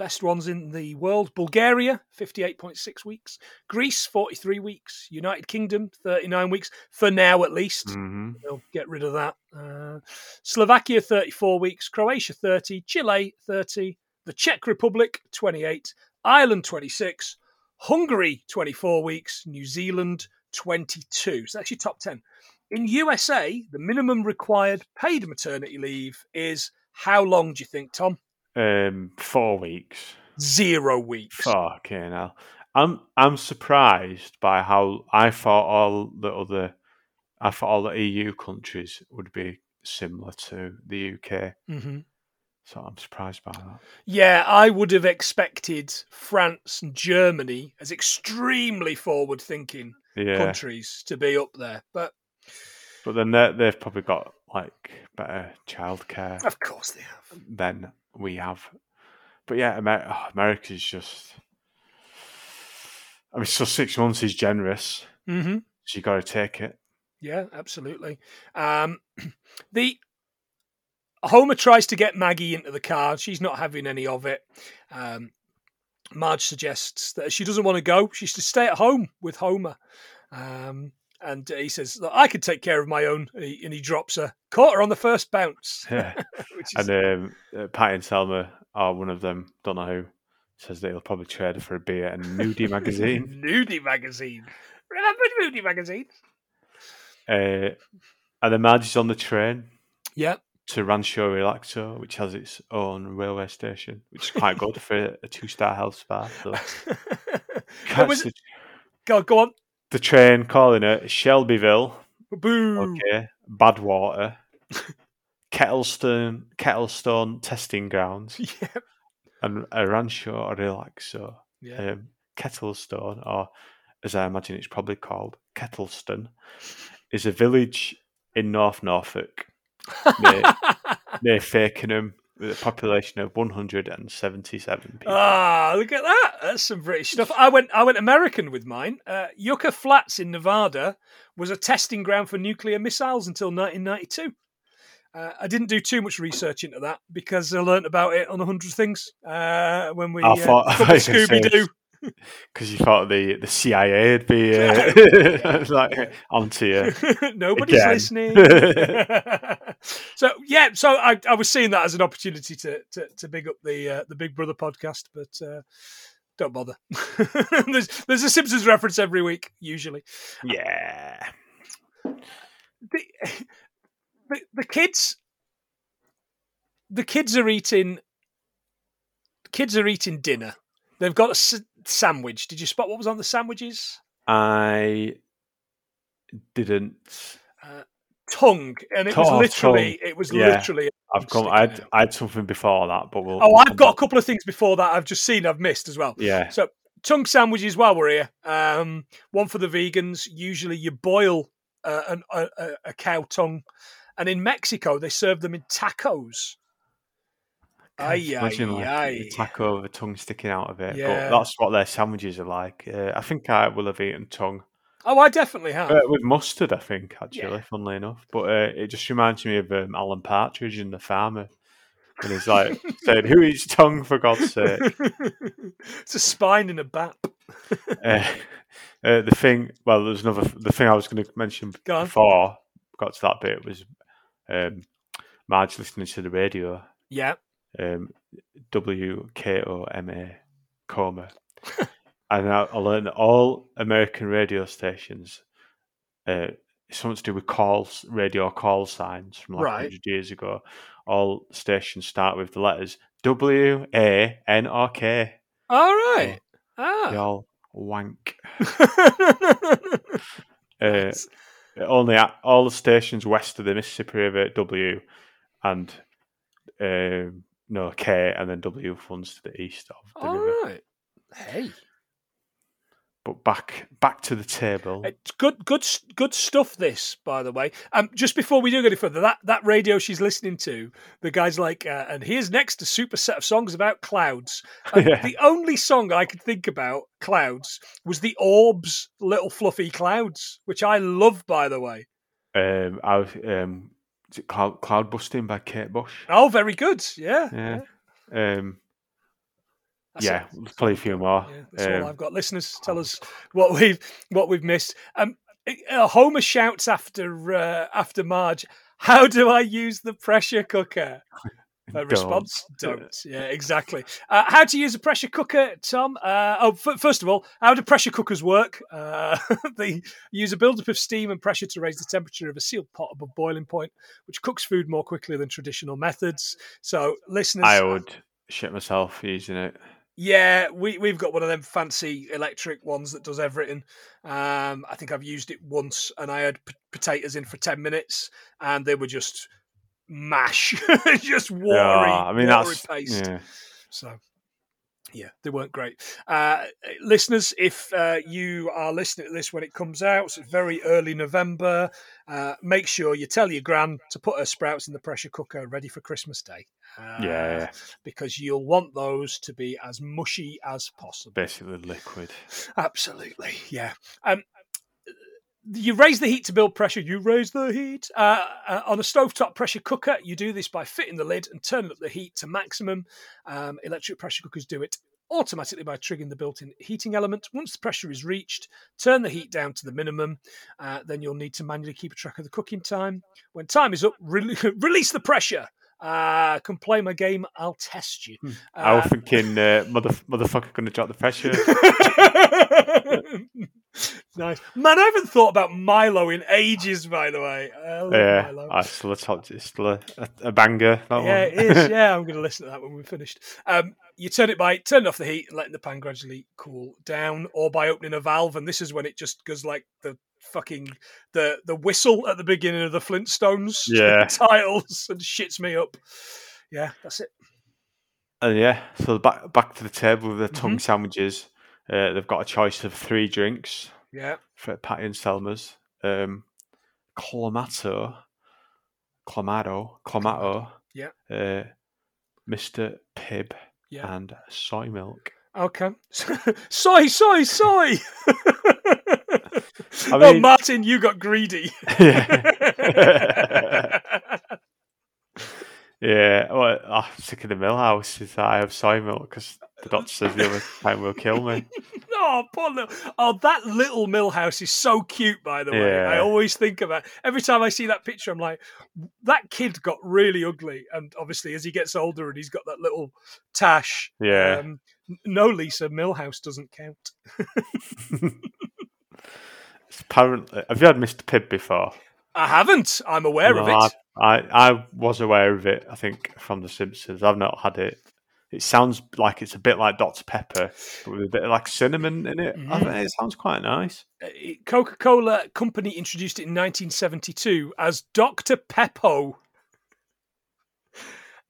Best ones in the world. Bulgaria, 58.6 weeks. Greece, 43 weeks. United Kingdom, 39 weeks. For now, at least. hmm They'll get rid of that. Uh, Slovakia, 34 weeks. Croatia, 30. Chile, 30. The Czech Republic, 28. Ireland, 26. Hungary, 24 weeks. New Zealand, 22. So that's your top 10. In USA, the minimum required paid maternity leave is how long do you think, Tom? Um, four weeks. Zero weeks. Fucking hell. I'm I'm surprised by how I thought all the other I thought all the EU countries would be similar to the UK. hmm So I'm surprised by that. Yeah, I would have expected France and Germany as extremely forward thinking Yeah. countries to be up there. But But then they they've probably got like better childcare of course they have. than we have. But yeah, Amer- oh, America's just. I mean, so six months is generous. hmm So you got to take it. Yeah, absolutely. Um, [CLEARS THROAT] the Homer tries to get Maggie into the car. She's not having any of it. Um, Marge suggests that she doesn't want to go. She's to stay at home with Homer. Um, and he says, "Look, I could take care of my own. And he, and he drops her. Caught her on the first bounce. [LAUGHS] Yeah. [LAUGHS] is, And um, uh, Patty and Selma are one of them. Don't know who says that he'll probably trade her for a beer and nudie [LAUGHS] magazine. Nudie magazine. Remember Nudie magazine? Uh, and then Marge is on the train Yeah. to Rancho Relaxo, which has its own railway station, which is quite good for a, two-star health spa. So was the, go, go on. The train calling it Shelbyville. Boo. Okay, Badwater, [LAUGHS] Kettlestone, Kettlestone testing grounds, [LAUGHS] Yeah. and a Rancho Relaxo. Yeah. um, Kettlestone, or as I imagine it's probably called, Kettleston, is a village in North Norfolk [LAUGHS] near, near Fakenham with a population of 177 people. Ah, look at that. That's some British stuff. I went I went American with mine. Uh, Yucca Flats in Nevada was a testing ground for nuclear missiles until 1992. Uh, I didn't do too much research into that because I learnt about it on 100 Things uh, when we I uh, thought- [LAUGHS] I covered thought you were gonna Scooby Doo. [LAUGHS] Because you thought the, the CIA would be uh, [LAUGHS] [LAUGHS] like onto you. Nobody's Again. listening. so yeah, so I, I was seeing that as an opportunity to to, to big up the uh, the Big Brother podcast, but uh, don't bother. there's there's a Simpsons reference every week, usually. Yeah. The, the the kids, the kids are eating. Kids are eating dinner. They've got a s- sandwich. Did you spot what was on the sandwiches? I didn't. Tongue, and it was Oh, literally, tongue. it was Yeah. literally I've come. I had. I had something before that, but we'll. Oh, I've got a couple of things before that I've just seen, I've missed as well. Yeah. So, tongue sandwiches while we're here. Um, one for the vegans. Usually, you boil uh, an, a- a cow tongue, and in Mexico, they serve them in tacos. Ay, Can't imagine, like, ay. a taco with a tongue sticking out of it. Yeah. But that's what their sandwiches are like. Uh, I think I will have eaten tongue Oh, I definitely have. uh, with mustard. I think actually, Yeah. funnily enough. But uh, it just reminds me of um, Alan Partridge in The Farmer, and he's like [LAUGHS] saying, "Who eats tongue for God's sake?" [LAUGHS] it's a spine and a bap. uh, [LAUGHS] uh, the thing. Well, there's another. The thing I was going to mention Go before got to that bit was um, Marge listening to the radio. Yeah. Um, W K O M A, coma. [LAUGHS] and I, I learned that all American radio stations, uh, it's something to do with calls, radio call signs from like Right. 100 years ago. all stations start with the letters W, A, N, or K. All right. They Ah. all wank. [LAUGHS] Uh, only at, all the stations west of the Mississippi River W, and um, no K, and then W runs to the east of the All river. right. Hey. But back back to the table. It's good, good, good stuff. This, by the way. Um, just before we do go any further, that that radio she's listening to, the guy's like, uh, and here's next a super set of songs about clouds. [LAUGHS] Yeah. The only song I could think about clouds was the Orbs' "Little Fluffy Clouds," which I love, by the way. Um, I um, is it Cloud, Cloud Busting by Kate Bush? Oh, very good. Yeah, Yeah. Um, That's yeah, it. let's play a few more. Yeah, that's Um, all I've got. Listeners, tell us what we've what we've missed. Um, Homer shouts after uh, after Marge, "How do I use the pressure cooker?" A response: Don't. Yeah, exactly. Uh, how to use a pressure cooker, Tom? Uh, oh, f- first of all, how do pressure cookers work? Uh, [LAUGHS] they use a buildup of steam and pressure to raise the temperature of a sealed pot above boiling point, which cooks food more quickly than traditional methods. So, listeners, I would shit myself using it. yeah, we we've got one of them fancy electric ones that does everything. Um, I think I've used it once, and I had p- potatoes in for ten minutes, and they were just mash, [LAUGHS] just watery, yeah, I mean watery that's paste. yeah. So, yeah, they weren't great. Uh, listeners, if uh, you are listening to this when it comes out, so it's very early November, uh, make sure you tell your gran to put her sprouts in the pressure cooker ready for Christmas Day. Uh, Yeah, because you'll want those to be as mushy as possible. basically liquid. Absolutely, yeah. Um, you raise the heat to build pressure. You raise the heat uh, uh, on a stovetop pressure cooker. You do this by fitting the lid and turning up the heat to maximum. Um, electric pressure cookers do it automatically by triggering the built-in heating element. Once the pressure is reached, turn the heat down to the minimum. Uh, then you'll need to manually keep a track of the cooking time. When time is up, re- [LAUGHS] release the pressure. Uh, come play my game. I'll test you. I was Uh, thinking, uh, mother, motherfucker, gonna drop the pressure. [LAUGHS] nice. Man, I haven't thought about Milo in ages, by the way. Yeah, Milo. I still it's still a, a, a banger. That yeah, one. it is. [LAUGHS] Yeah, I'm going to listen to that when we're finished. Um, you turn it by turning off the heat and letting the pan gradually cool down, or by opening a valve, and this is when it just goes like the fucking the the whistle at the beginning of the Flintstones [LAUGHS] Yeah. titles and shits me up. Yeah, that's it. And yeah, so back back to the table with the Mm-hmm. tongue sandwiches. Uh, they've got a choice of three drinks Yeah, for Patty and Selma's. Um, Clamato, Clamato, Clamato. Yeah. Uh, Mr. Pibb yeah. and soy milk. Okay. [LAUGHS] soy, soy, soy. [LAUGHS] I oh, Martin, you got greedy. [LAUGHS] [LAUGHS] yeah. yeah. Well, I'm sick of the millhouse is that I have soy milk because the doctor says the other time will kill me. [LAUGHS] oh, poor little. Oh, that little Milhouse is so cute. By the way, Yeah. I always think about it. every time I see that picture. I'm like, that kid got really ugly, and obviously, as he gets older and he's got that little tash. Yeah. Um, no, Lisa Milhouse doesn't count. Apparently, have you had Mr. Pibb before? I haven't. I'm aware of it. I, I I was aware of it. I think from The Simpsons. I've not had it. It sounds like it's a bit like Dr Pepper, but with a bit of like cinnamon in it. I Mm. think it sounds quite nice. Coca Cola Company introduced it in 1972 as Dr. Peppo.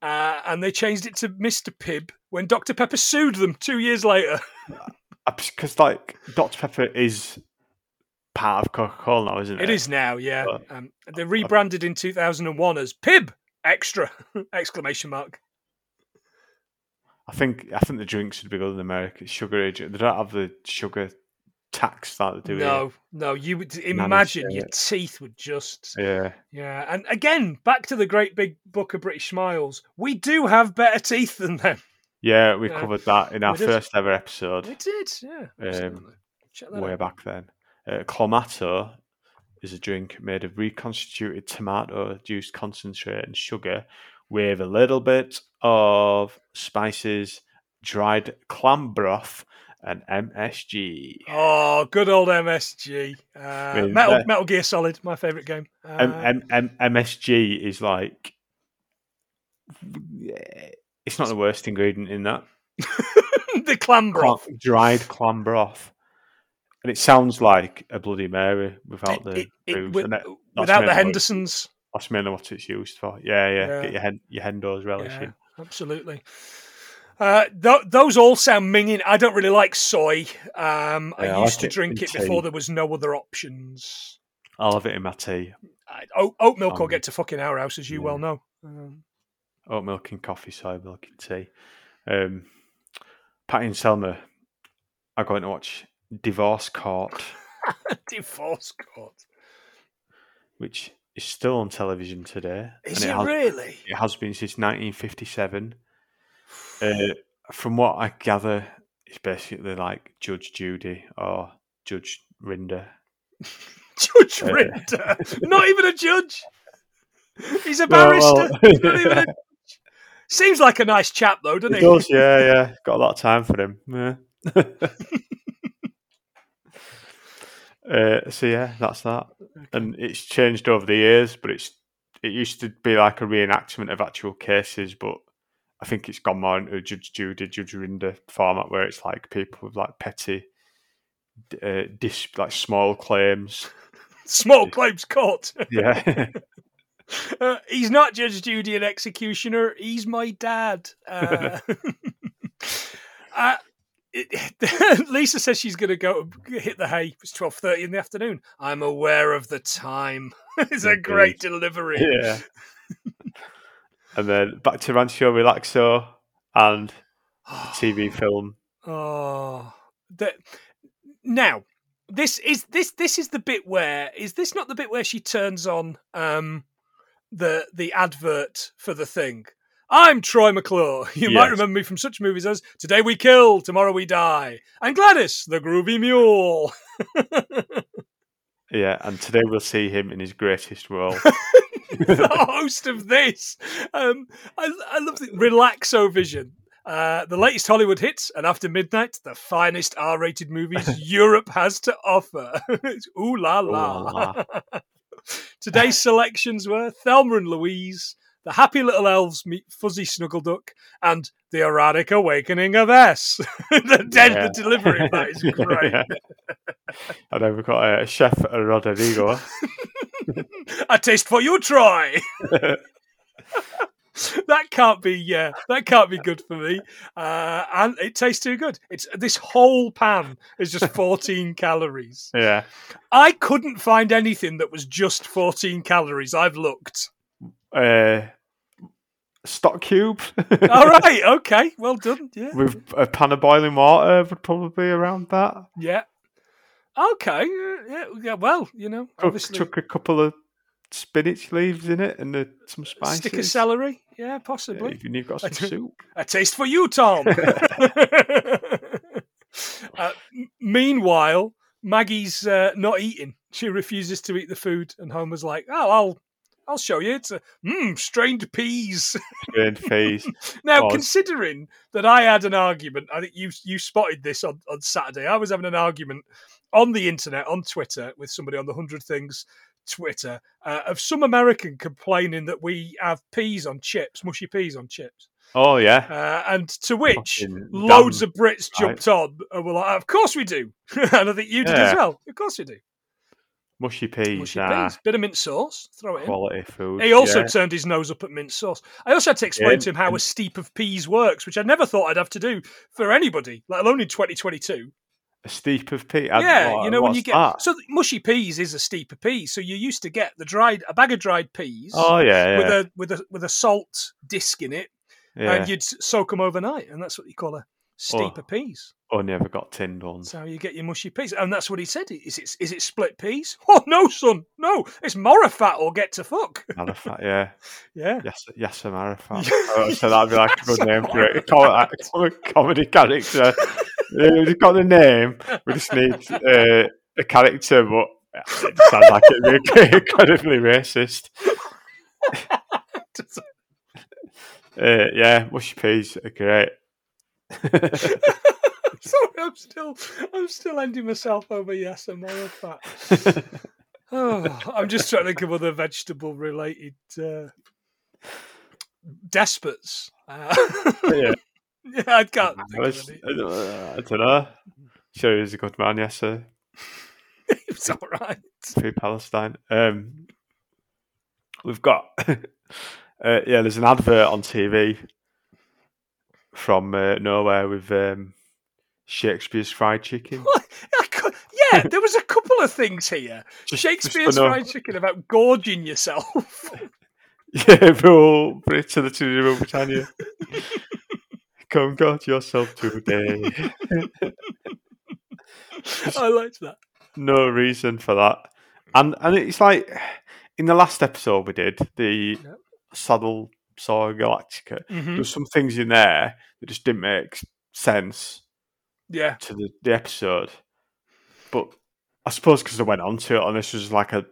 Uh, and they changed it to Mr. Pibb when Dr. Pepper sued them two years later. [LAUGHS] Because like Dr Pepper is part of Coca Cola now, isn't it? It is now, yeah. But- Um, they rebranded in 2001 as Pibb Xtra! [LAUGHS] Exclamation mark. I think I think the drinks would be good in America. Sugar agent. They don't have the sugar tax that they do No, no, you would imagine your it. teeth would just. Yeah. Yeah, and again, back to the great big book of British smiles. We do have better teeth than them. Yeah. We Yeah. covered that in our first ever episode. We did, yeah. that way out. back then. Uh, Clamato is a drink made of reconstituted tomato juice concentrate and sugar with a little bit of spices, dried clam broth, and MSG. Oh, good old MSG. Uh, mean, Metal, that- Metal Gear Solid, my favourite game. Uh, M- M- M- MSG is like it's not the worst ingredient in that. [LAUGHS] the clam broth. Clam- dried clam broth. And it sounds like a Bloody Mary without the It- it- booze. wi- and it- without the mainly what- Hendersons. That's mainly what it's used for. Yeah, yeah. Yeah. Get your hen, your hendos relish Yeah, in. absolutely. Uh, th- those all sound minging. I don't really like soy. Um, Yeah, I I used like to it drink in it before tea. there was no other options. I'll have it in my tea. I, oat, oat milk will Um, get to fucking our house, as you yeah. well know. Um, Oat milk and coffee, soy milk and tea. Um, Patty and Selma are going to watch Divorce Court, [LAUGHS] divorce court. which is still on television today. Is and it has, really? It has been since 1957. Uh, from what I gather, it's basically like Judge Judy or Judge Rinder. [LAUGHS] Judge Uh, Rinder. Not even a judge. He's a [LAUGHS] barrister. well, He's not a- Seems like a nice chap, though, doesn't It he? does, yeah, yeah. Got a lot of time for him. Yeah. Uh, so yeah, that's that. And it's changed over the years, but it's it used to be like a reenactment of actual cases, but I think it's gone more into Judge Judy, Judge Rinder format where it's like people with like petty, uh, dis like small claims. [LAUGHS] Small claims court. [LAUGHS] Yeah, [LAUGHS] Uh, he's not Judge Judy and executioner. He's my dad. Uh, uh, [LAUGHS] Lisa says she's going to go hit the hay. It's twelve thirty in the afternoon. I'm aware of the time. [LAUGHS] it's a great delivery. yeah. [LAUGHS] and then back to Rancho Relaxo and [GASPS] TV film. Oh, the, now this is this this is the bit where is this not the bit where she turns on um the the advert for the thing? I'm Troy McClure. [LAUGHS] You might remember me from such movies as Today We Kill, Tomorrow We Die, and Gladys, the Groovy Mule. [LAUGHS] Yeah, and today we'll see him in his greatest role. [LAUGHS] the host of this. Um, I, I love the Relaxo Vision. Uh, the latest Hollywood hits, and after midnight, the finest R-rated movies Europe has to offer. It's Ooh la la. la Today's selections were Thelma and Louise, The Happy Little Elves Meet Fuzzy Snuggle Duck, and The Erotic Awakening of S. [LAUGHS] the dead Yeah. the delivery [LAUGHS] that is great. Yeah. And then we've got uh, Chef Rodrigo. [LAUGHS] A taste for you, Troy. that can't be yeah that can't be good for me uh and it tastes too good it's this whole pan is just 14 calories yeah. i couldn't find anything that was just 14 calories i've looked Uh, stock cube [LAUGHS] all right okay well done yeah with a pan of boiling water would probably be around that. yeah okay yeah, yeah well you know Cook, obviously chuck a couple of spinach leaves in it and uh, some spices. stick of celery yeah Yeah, possibly even you've got some soup. A taste for you, Tom. [LAUGHS] [LAUGHS] uh, meanwhile, Maggie's uh, not eating. She refuses to eat the food, and Homer's like, "Oh, I'll, I'll show you. It's a mmm, strained peas." Strained phase. [LAUGHS] now, considering that I had an argument, I think you you spotted this on on Saturday. I was having an argument on the internet, on Twitter, with somebody on the Hundred Things Twitter uh, of some American complaining that we have peas on chips, mushy peas on chips. Oh yeah. Uh, and to which Fucking loads of Brits jumped on and were like, "Of course we do," [LAUGHS] and I think you did as well. Of course we do. Mushy peas. Mushy nah, peas, ah. bit of mint sauce, throw it in. quality food. He also yeah. turned his nose up at mint sauce. I also had to explain Yeah, to him how a steep of peas works, which I never thought I'd have to do for anybody, let alone in 2022. a steep of peas. Uh, yeah, you know when you get that? so mushy peas is a steep of peas. So you used to get the dried a bag of dried peas Oh yeah, yeah. with a with a with a salt disc in it, and you'd soak them overnight, and that's what you call a steep Oh. of peas. Only ever got tinned ones. How you get your mushy peas, and that's what he said. Is it is it split peas? [LAUGHS] Oh no, son, no, it's Morafat or get to fuck. [LAUGHS] Arafat, yeah. Yeah, Yes, yes, [LAUGHS] oh, so that'd be like a good name for it. Com- like, com- comedy character. We've got the name. We just need uh, a character, but it sounds like it'd be incredibly racist. Uh, yeah, mushy peas are great. [LAUGHS] Sorry, I'm still I'm still ending myself over Yasser Morafat. [LAUGHS] Oh, I'm just trying to think of other vegetable related. Uh... despots. Uh, Yeah. [LAUGHS] yeah, I can't. I, of was, any. I don't know. I don't know. Sure, he was a good man, yes, sir. It's all right. Free Palestine. Um, we've got, uh, yeah, there's an advert on TV from uh, nowhere with um, Shakespeare's fried chicken. Yeah, [LAUGHS] there was a couple of things here. Just- Shakespeare's just fried chicken about gorging yourself. [LAUGHS] Yeah, bro, it to the the Britannia. Come got yourself today. [LAUGHS] I liked that. no reason for that. And and it's like in the last episode we did, the Yep. Saddle Sore Galactica, Mhm. there was some things in there that just didn't make sense Yeah, to the, the episode. But I suppose because I went on to it and this was like a,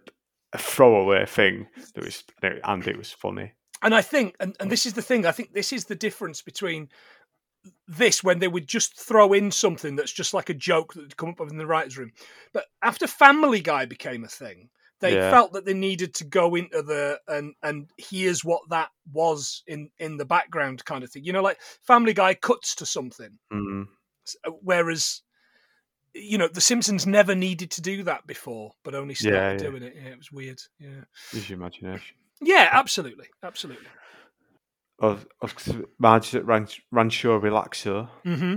a throwaway thing that was and it was funny. and I think, and, and this is the thing, I think this is the difference between this when they would just throw in something that's just like a joke that would come up in the writer's room. But after Family Guy became a thing, they Yeah. felt that they needed to go into the and and here's what that was in in the background kind of thing. You know, like Family Guy cuts to something, Mm. s- uh, whereas you know the Simpsons never needed to do that before, but only started Yeah, yeah. doing it. Yeah, it was weird. Yeah, Use your imagination. yeah, absolutely, absolutely. Of, of Marge at Ranch, Rancho Relaxo. hmm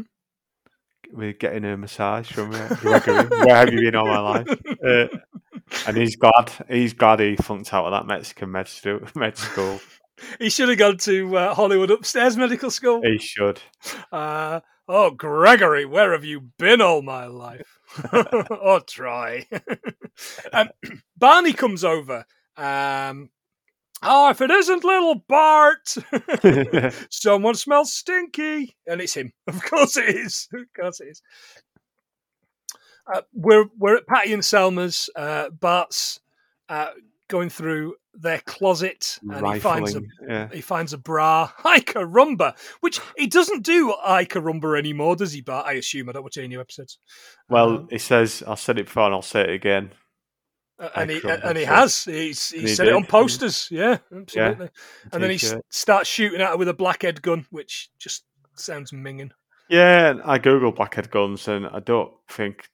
We're getting a massage from uh, Gregory. Where have you been all my life? [LAUGHS] Uh, and he's glad. He's glad he flunked out of that Mexican med, stu- [LAUGHS] med school. He should have gone to uh, Hollywood Upstairs Medical School. He should. Uh, oh, Gregory, where have you been all my life? [LAUGHS] oh, try. [LAUGHS] um, [CLEARS THROAT] Barney comes over. Um, oh, if it isn't little Bart, someone smells stinky. And it's him. Of course it is. Of course it is. Uh, we're, we're at Patty and Selma's. Uh, Bart's uh, going through their closet and he finds a Rifling. Yeah. he finds a bra, [LAUGHS] Ay Caramba, which he doesn't do Ay Caramba anymore, does he? Bart, I assume I don't watch any new episodes. Well, Um, he says, I'll said it before and I'll say it again. uh, and he and he has. He's he he said it on did, yeah. posters. Yeah, absolutely. and then he s- starts shooting at her with a blackhead gun, which just sounds minging. Yeah, I Google blackhead guns and I don't think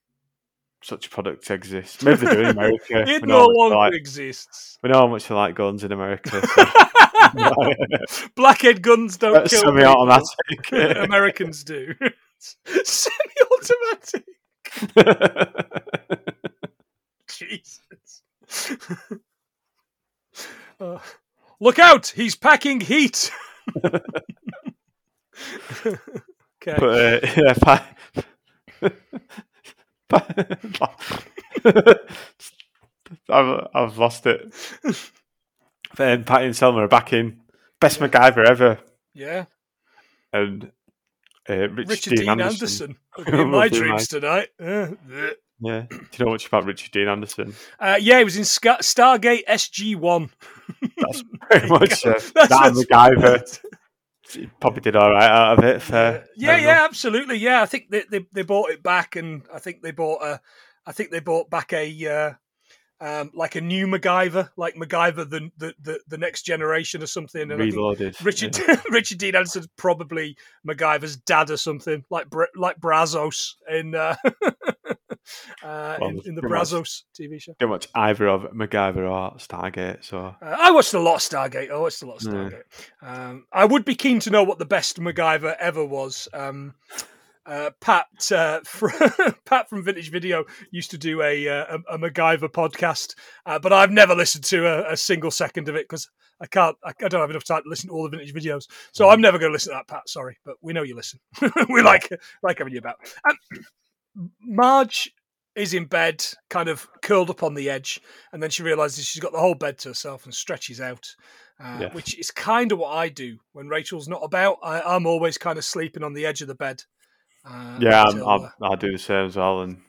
such products exist. Maybe they do in America. [LAUGHS] It we, no know how much they longer like, exists. we know how much they like guns in America. So. [LAUGHS] blackhead guns don't That's kill semi-automatic. [LAUGHS] Americans do. Semi-automatic. Jesus. Uh, look out! He's packing heat. okay. But uh, yeah, pa- [LAUGHS] I've, I've lost it. Then Patty and Selma are back in. Best MacGyver ever. yeah. And uh, Richard, Richard Dean, Dean Anderson. Anderson. [LAUGHS] In my dreams tonight. [LAUGHS] Yeah. Do you know much about Richard Dean Anderson? Uh, yeah, he was in Stargate SG One. That's very much uh, That's that and what's- MacGyver. Probably did all right out of it. Fair, yeah, fair yeah, enough. absolutely. Yeah, I think they, they they bought it back, and I think they bought a, I think they bought back a, uh, um, like a new MacGyver, like MacGyver the the the, the next generation or something. And Reloaded. Richard yeah. [LAUGHS] Richard Dean Anderson's probably MacGyver's dad or something, like like Brazos in uh, [LAUGHS] uh, Well, in, in the pretty much. Brazos TV show. Don't watch either of MacGyver or Stargate. So Uh, I watched a lot of Stargate. I watched a lot of Yeah. Stargate. Um, I would be keen to know what the best MacGyver ever was. Um, uh, Pat uh, [LAUGHS] fr- Pat from Vintage Video used to do a uh, a, a MacGyver podcast, uh, but I've never listened to a, a single second of it because I can't. I, I don't have enough time to listen to all the vintage videos, so I'm never going to listen to that. Pat, sorry, but we know you listen. [LAUGHS] we like like having you about. Um, Marge is in bed, kind of curled up on the edge, and then she realizes she's got the whole bed to herself and stretches out, uh, Yes. which is kind of what I do when Rachel's not about. I, I'm always kind of sleeping on the edge of the bed. Uh, yeah, until, I'm, uh, I do the same as well. And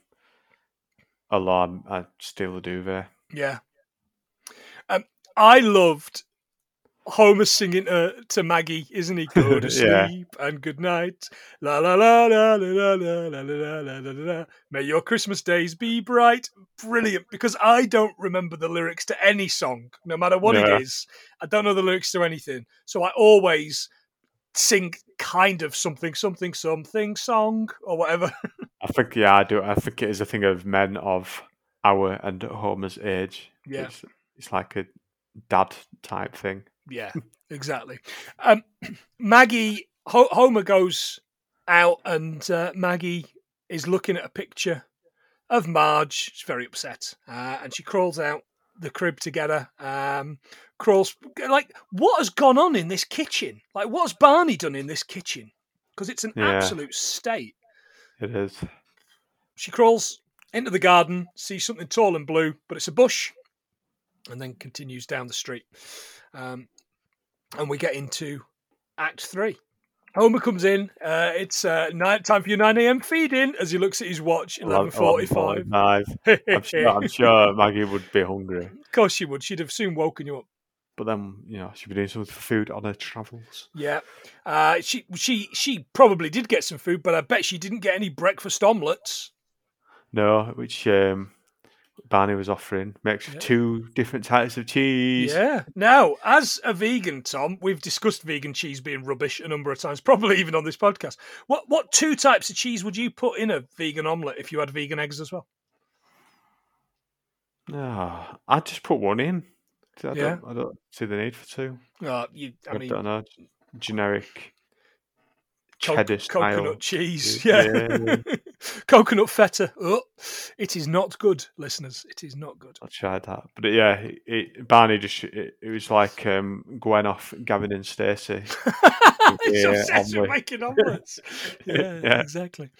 a lot, I steal the duvet. yeah. Um, I loved Homer's singing to, to Maggie, isn't he? Go to Yeah. sleep and good night. La la la la la la la la la la la la. May your Christmas days be bright. Brilliant, because I don't remember the lyrics to any song, no matter what Yeah. it is. I don't know the lyrics to anything, so I always sing kind of something, something, something song or whatever. I think yeah, I do. I think it is a thing of men of our and Homer's age. Yeah. It's, it's like a dad type thing. Yeah, exactly. Um, [CLEARS THROAT] Maggie Ho- Homer goes out, and uh, Maggie is looking at a picture of Marge. She's very upset, uh, and she crawls out the crib together. Um, crawls like what has gone on in this kitchen? Like what's Barney done in this kitchen? Because it's an Yeah. absolute state. It is. She crawls into the garden, sees something tall and blue, but it's a bush, and then continues down the street. Um, and we get into Act Three. Homer comes in. Uh, it's uh, night time for your nine a.m. feeding. As he looks at his watch, eleven forty-five. 11:45. I'm sure, I'm sure [LAUGHS] Maggie would be hungry, Of course she would. She'd have soon woken you up. but then you know she'd be doing something for food on her travels. Yeah. Uh, she she she probably did get some food, but I bet she didn't get any breakfast omelets. No, which um, Barney was offering makes Yeah. two different types of cheese. Yeah. Now, as a vegan, Tom, we've discussed vegan cheese being rubbish a number of times, [LAUGHS] probably even on this podcast. What what two types of cheese would you put in a vegan omelette if you had vegan eggs as well? No, I'd just put one in. I Yeah. don't, I don't see the need for two. Uh, you, I I, mean, don't know. Generic co- cheddar style. coconut cheese. Yeah. Yeah. [LAUGHS] coconut feta. Oh, it is not good, listeners. It is not good. I tried that, but yeah, it, it, Barney just it, it was like um, Gwen off Gavin and Stacey. [LAUGHS] He's Yeah, obsessed with making [LAUGHS] omelettes. Yeah, Yeah. exactly.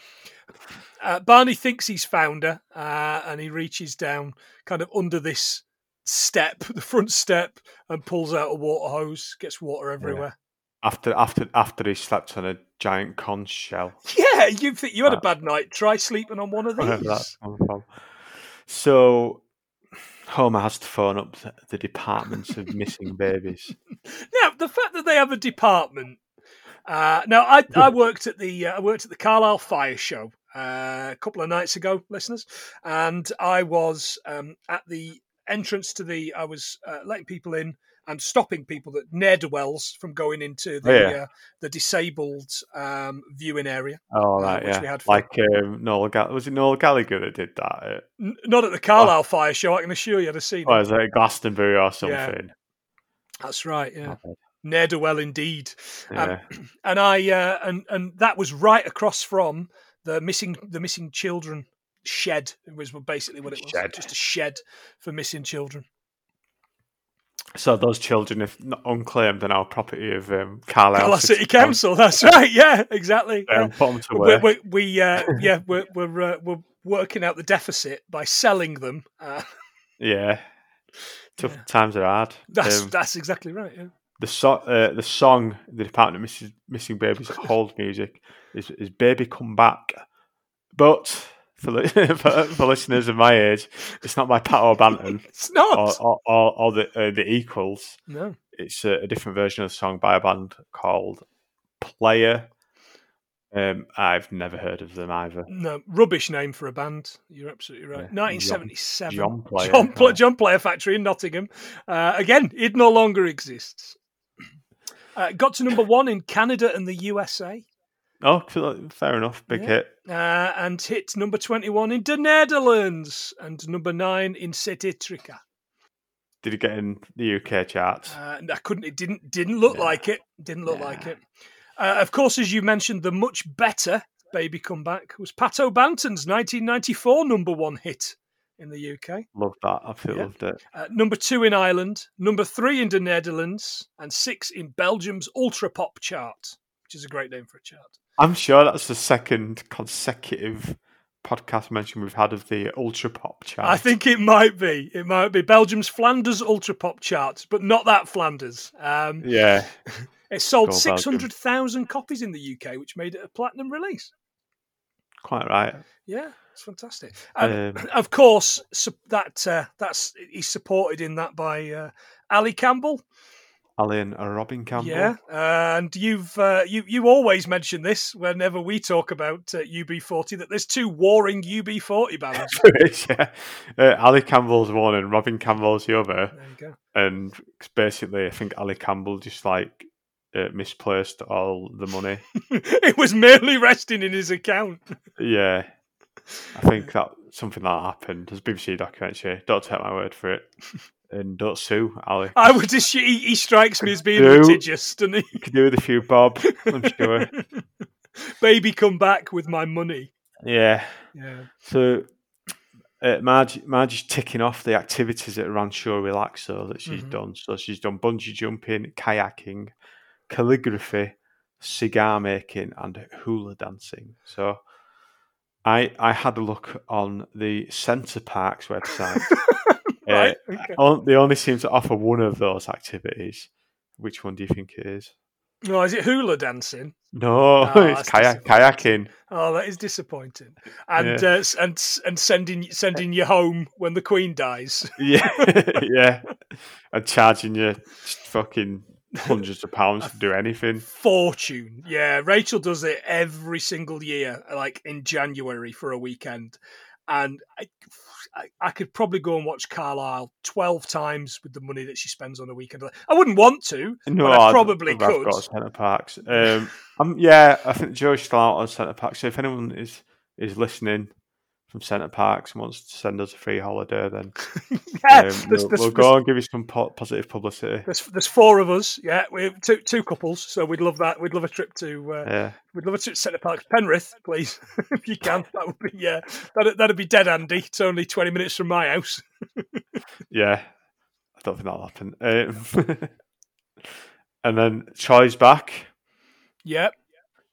Uh, Barney thinks he's found her, uh, and he reaches down, kind of under this step, the front step, and pulls out a water hose. Gets water everywhere. After after after he slept on a giant conch shell. [LAUGHS] Yeah, you think you had a Uh, bad night? Try sleeping on one of these. So Homer has to phone up the, the Department of Missing Babies. [LAUGHS] Now, the fact that they have a department. Uh, now, I, I [LAUGHS] worked at the uh, I worked at the Carlisle Fire Show uh, a couple of nights ago, listeners, and I was um, at the entrance to the. I was uh, letting people in and stopping people that ne'er do wells from going into the Yeah. uh, the disabled um, viewing area. Oh Uh, which yeah. we had for- like um, Noel Ga- was it Noel Gallagher that did that? Uh, N- not at the Carlisle Fire Show. I can assure you, I'd have seen or it. is it Glastonbury or something? That's right. Yeah, Okay. ne'er do well indeed. Um, Yeah. [CLEARS THROAT] and I uh, and and that was right across from the missing the missing children shed. It was basically what it was, Shed. just a shed for missing children. So those children, if not unclaimed, are now property of um, Carlisle Carlisle City Council. That's right. Yeah, exactly. Yeah, Yeah. put 'em to We, we, we uh, yeah, we're we're uh, we're working out the deficit by selling them. Uh, Yeah. Tough Yeah. times are hard. that's Um, that's exactly right. Yeah. the so- uh, the song the Department of Missing, Missing Babies hold music is, is "Baby Come Back," but for, [LAUGHS] for for listeners of my age, it's not by Pato Banton [LAUGHS] It's not. or or, or, or the uh, the Equals. no. It's a, a different version of the song by a band called Player. Um, I've never heard of them either. No, rubbish name for a band. You're absolutely right. Yeah, 1977. John Player. John, Pl- Oh. John Player Factory in Nottingham. Uh, again, it no longer exists. Uh, got to number one in Canada and the USA, Oh, fair enough. Big Yeah. hit. uh, and hit number 21 in the Netherlands and number nine in Zuid-Afrika. Did it get in the UK charts? Uh, I couldn't. It didn't. Didn't look Yeah. like it. Didn't look Yeah. like it. Uh, of course, as you mentioned, the much better "Baby Comeback was Pato Banton's 1994 number one hit in the UK. Loved that. I feel Yeah. loved it. Uh, number two in Ireland, number three in the Netherlands, and six in Belgium's Ultra Pop chart, which is a great name for a chart. I'm sure that's the second consecutive podcast mention we've had of the Ultra Pop chart. I think it might be. It might be Belgium's Flanders Ultra Pop chart, but not that Flanders. Um, Yeah. [LAUGHS] it sold Go Belgium. 600,000 copies in the UK, which made it a platinum release. Quite right. Yeah, it's fantastic. Um, Um, of course, su- that uh, that's he's supported in that by uh, Ali Campbell, Ali and Robin Campbell. Yeah, and you've uh, you you always mention this whenever we talk about uh, UB40 that there's two warring UB40 bands. [LAUGHS] yeah. Uh, Ali Campbell's one and Robin Campbell's the other. There you go. And basically, I think Ali Campbell just like uh, misplaced all the money. [LAUGHS] it was merely resting in his account. Yeah. I think [LAUGHS] that something that happened. There's BBC documentary. Don't take my word for it. And don't sue Ali. [LAUGHS] I would Just, he, he strikes me as being Do. litigious, doesn't he? You can do with a few bob, I'm sure. [LAUGHS] Baby, come back with my money. Yeah. Yeah. So uh, Marge, Marge is ticking off the activities at Rancho Relaxo that she's Mhm. done. So she's done bungee jumping, kayaking, calligraphy, cigar making, and hula dancing. So I I had a look on the Center Parcs website. [LAUGHS] [LAUGHS] Right. Uh, okay. on- they only seem to offer one of those activities. Which one do you think it is? Oh, is it hula dancing? No, Oh, [LAUGHS] it's kayak- kayaking. Oh, that is disappointing. And Yeah. uh, and and sending sending you home when the Queen dies. [LAUGHS] Yeah, yeah, and charging you fucking hundreds of pounds to do anything. Fortune. Yeah, Rachel does it every single year, like in January for a weekend. And I, I, could probably go and watch Carlisle 12 times with the money that she spends on a weekend. I wouldn't want to, No, but I probably I've could. got Center Parcs. [LAUGHS] Um, yeah, I think Joe's still out on Center Parcs. So if anyone is is listening from Center Parcs and wants to send us a free holiday, then [LAUGHS] Yeah, um, there's- we'll, there's- we'll go and give you some po- positive publicity. There's, there's four of us, yeah. We two two couples, so we'd love that. We'd love a trip to uh, Yeah, we'd love a trip to Center Parcs, Penrith, please, [LAUGHS] if you can. That would be yeah, that'd, that'd be dead Andy. It's only twenty minutes from my house. [LAUGHS] yeah. I don't think that'll happen. Um, and then Troy's back. Yeah,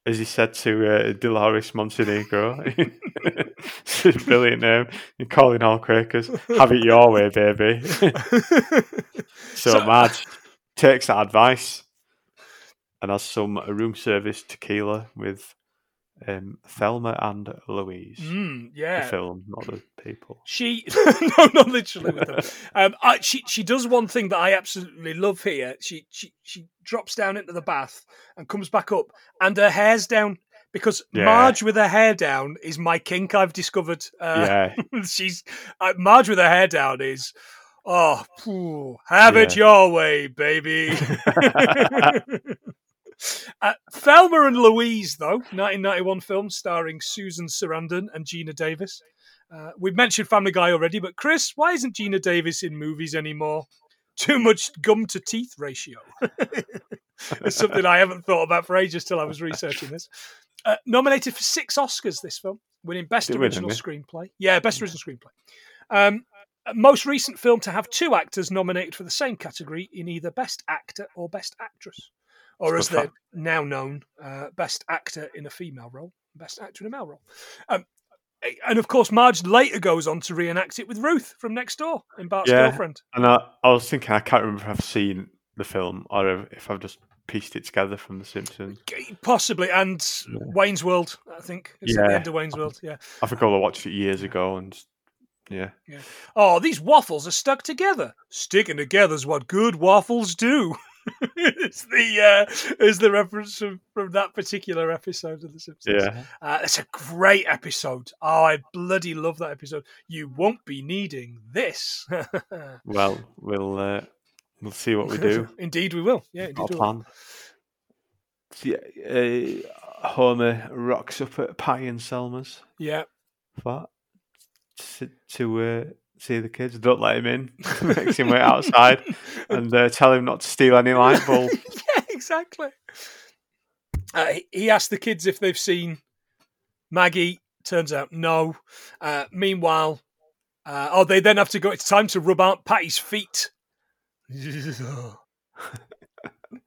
as he said to uh, Dolores Montenegro. it's [LAUGHS] a brilliant name. You're calling all Quakers. Have it your way, baby. [LAUGHS] so, So- Madge takes that advice and has some room service tequila with um, Thelma and Louise. Mm, The yeah. film, not the people. She [LAUGHS] no, not literally with them. Um, I, she she does one thing that I absolutely love here. She she she drops down into the bath and comes back up, and her hair's down because Yeah. Marge with her hair down is my kink. I've discovered. Uh, yeah, [LAUGHS] she's uh, Marge with her hair down is. Oh, phew, have it your way, baby. [LAUGHS] uh, Thelma and Louise, though, 1991 film starring Susan Sarandon and Geena Davis. Uh, we've mentioned Family Guy already, but Chris, why isn't Geena Davis in movies anymore? Too much gum to teeth ratio. [LAUGHS] it's something I haven't thought about for ages till I was researching this. Uh, nominated for six Oscars, this film, winning Best Did it win, Original Screenplay. Yeah, Best Original Screenplay. Um, uh, most recent film to have two actors nominated for the same category in either Best Actor or Best Actress, or as good they're now known, uh, Best Actor in a female role, Best Actor in a male role. Um, and of course, Marge later goes on to reenact it with Ruth from Next Door in Bart's Yeah. Girlfriend. and I, I was thinking, I can't remember if I've seen the film or if- if I've just pieced it together from The Simpsons. Possibly, and Yeah. Wayne's World, I think. It's at the Yeah. end of Wayne's World, yeah. I think I watched it years ago, and yeah, Oh, these waffles are stuck together. Sticking together is what good waffles do. [LAUGHS] [LAUGHS] it's the uh, is the reference from, from that particular episode of The Simpsons. yeah. Uh, it's a great episode. Oh, I bloody love that episode. You won't be needing this. [LAUGHS] Well, we'll uh, we'll see what we do. [LAUGHS] indeed, we will. Yeah, indeed, Got a we will. plan. So, yeah, uh, Homer rocks up at Patty and Selma's Yeah. flat to, to uh, see the kids. Don't let him in. [LAUGHS] Makes him wait outside and uh, tell him not to steal any light bulb. [LAUGHS] yeah, exactly. Uh, he- he asked the kids if they've seen Maggie. Turns out no. Uh, meanwhile, uh, oh, they then have to go. It's time to rub out Patty's feet. [LAUGHS]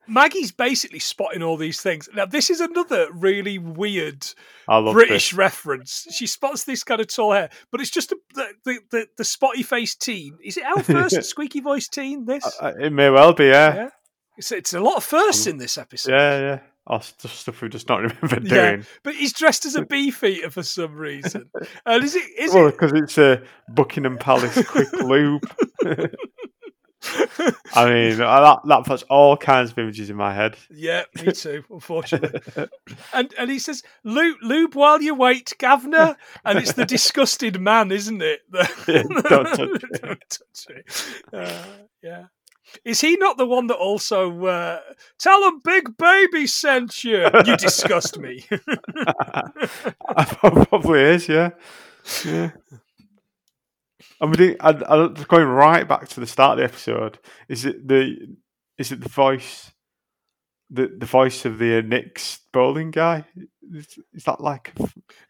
Maggie's basically spotting all these things. Now, this is another really weird British this. reference. She spots this kind of tall hair, but it's just a, the, the, the, the spotty faced teen. Is it our first [LAUGHS] squeaky voiced teen? This? Uh, it may well be, yeah. Yeah. It's, it's a lot of firsts in this episode. Yeah, yeah. Oh, stuff we just not [LAUGHS] remember Yeah. doing. But he's dressed as a beefeater for some reason. [LAUGHS] And is it is Well, it because it's a Buckingham Palace quick lube. I mean, that that puts all kinds of images in my head. Yeah, me [LAUGHS] too. Unfortunately, and and he says, "Lube, lube while you wait, Gavner," and it's the disgusted man, isn't it? [LAUGHS] The- Don't touch [LAUGHS] it. Don't touch it. Uh, yeah. Is he not the one that also uh, tell him Big Baby sent you? You disgust me. Probably is, yeah. Yeah. I'm mean, I, I, going right back to the start of the episode. Is it the is it the voice the the voice of the uh, Nick's bowling guy? Is, is that like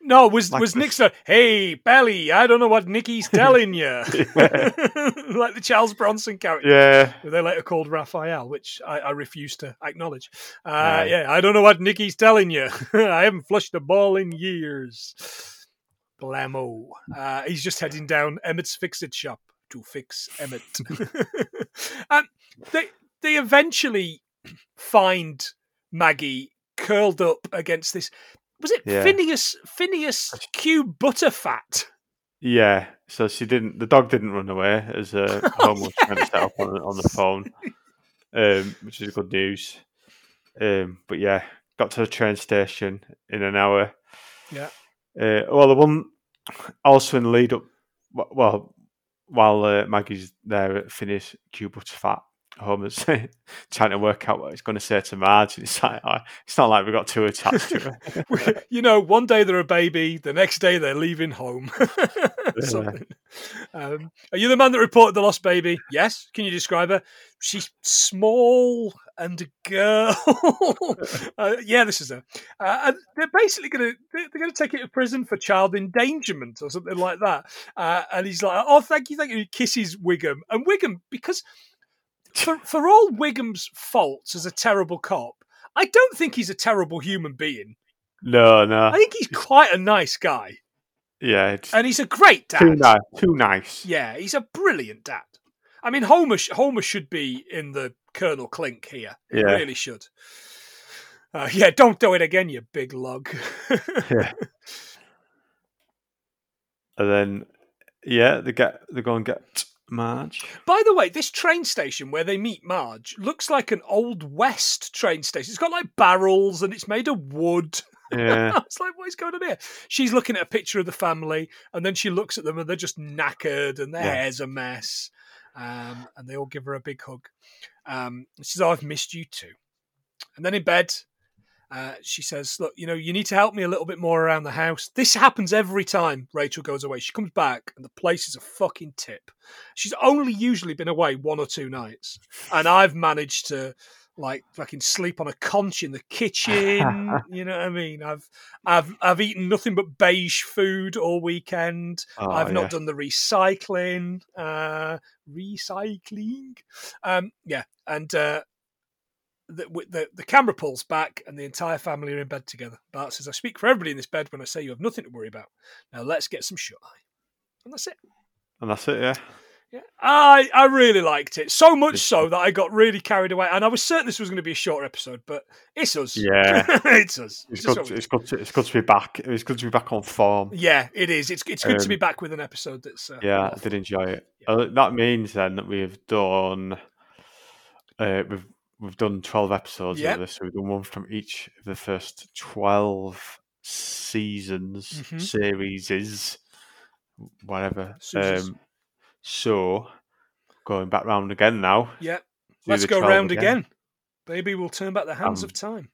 no, was Like was the- Nick said, "Hey, Belly, I don't know what Nicky's [LAUGHS] telling you," [LAUGHS] like the Charles Bronson character. yeah they later called Raphael, which I, I refuse to acknowledge. Uh, Right. Yeah, I don't know what Nicky's telling you. [LAUGHS] I haven't flushed a ball in years. Blammo. Uh, he's just heading down Emmett's Fix-It shop to fix [LAUGHS] Emmett. and [LAUGHS] they they eventually find Maggie curled up against this. Was it Yeah. Phineas Phineas Q Butterfat? yeah. So she didn't. The dog didn't run away as uh, [LAUGHS] Home was trying to set up on, on the phone, um, which is good news. Um, but yeah, got to the train station in an hour. Yeah. Uh, well, the one also in the lead up, well, while uh, Maggie's there at Phineas Q Butterfat, Homer's [LAUGHS] trying to work out what he's going to say to Marge. And it's like, oh, it's not like we got too attached to her. [LAUGHS] you know, one day they're a baby, the next day they're leaving home. [LAUGHS] Something. Um, are you the man that reported the lost baby? Yes. Can you describe her? She's small and a girl. uh, yeah, this is her. Uh, and they're basically going to they're going to take it to prison for child endangerment or something like that. Uh, and he's like, "Oh, thank you, thank you." He kisses Wiggum, and Wiggum because for for all Wiggum's faults as a terrible cop. I don't think he's a terrible human being. no, no. I think he's quite a nice guy, Yeah, and he's a great dad. too nice. Too nice. Yeah, he's a brilliant dad. I mean, Homer Homer should be in the Colonel Clink here. He Yeah. really should. Uh, yeah, don't do it again, you big lug. [LAUGHS] Yeah. And then, yeah, they get they go and get Marge. By the way, this train station where they meet Marge looks like an old west train station. It's got like barrels and it's made of wood. Yeah, [LAUGHS] I was like, what is going on here? She's looking at a picture of the family, and then she looks at them, and they're just knackered, and their Yeah. hair's a mess. Um, and they all give her a big hug. Um, she says, oh, I've missed you too. And then in bed, uh, she says, Look, you know, you need to help me a little bit more around the house. This happens every time Rachel goes away. She comes back, and the place is a fucking tip. She's only usually been away one or two nights, and [LAUGHS] I've managed to like fucking sleep on a conch in the kitchen. [LAUGHS] you know what I mean? I've I've I've eaten nothing but beige food all weekend. Oh, I've not yeah. done the recycling. Uh, recycling. Um, yeah, and uh, the, the the camera pulls back, and the entire family are in bed together. Bart says, "I speak for everybody in this bed when I say you have nothing to worry about. Now let's get some shut eye." And that's it. and that's it. Yeah, Yeah, I I really liked it so much so that I got really carried away, and I was certain this was going to be a shorter episode, but it's us. Yeah. [LAUGHS] it's us. it's It's good. what It's good. To, it's good to be back. It's good to be back on form. Yeah, it is. It's it's good to Um, be back with an episode that's uh, Yeah, lot I did enjoy it. Uh, that means then that we've done. Uh, we've we've done twelve episodes Yep. of this. So we've done one from each of the first twelve seasons, Mhm. series is whatever. Um, so going back round again now. Yeah, do let's go round again. Maybe we'll turn back the hands Um, of time.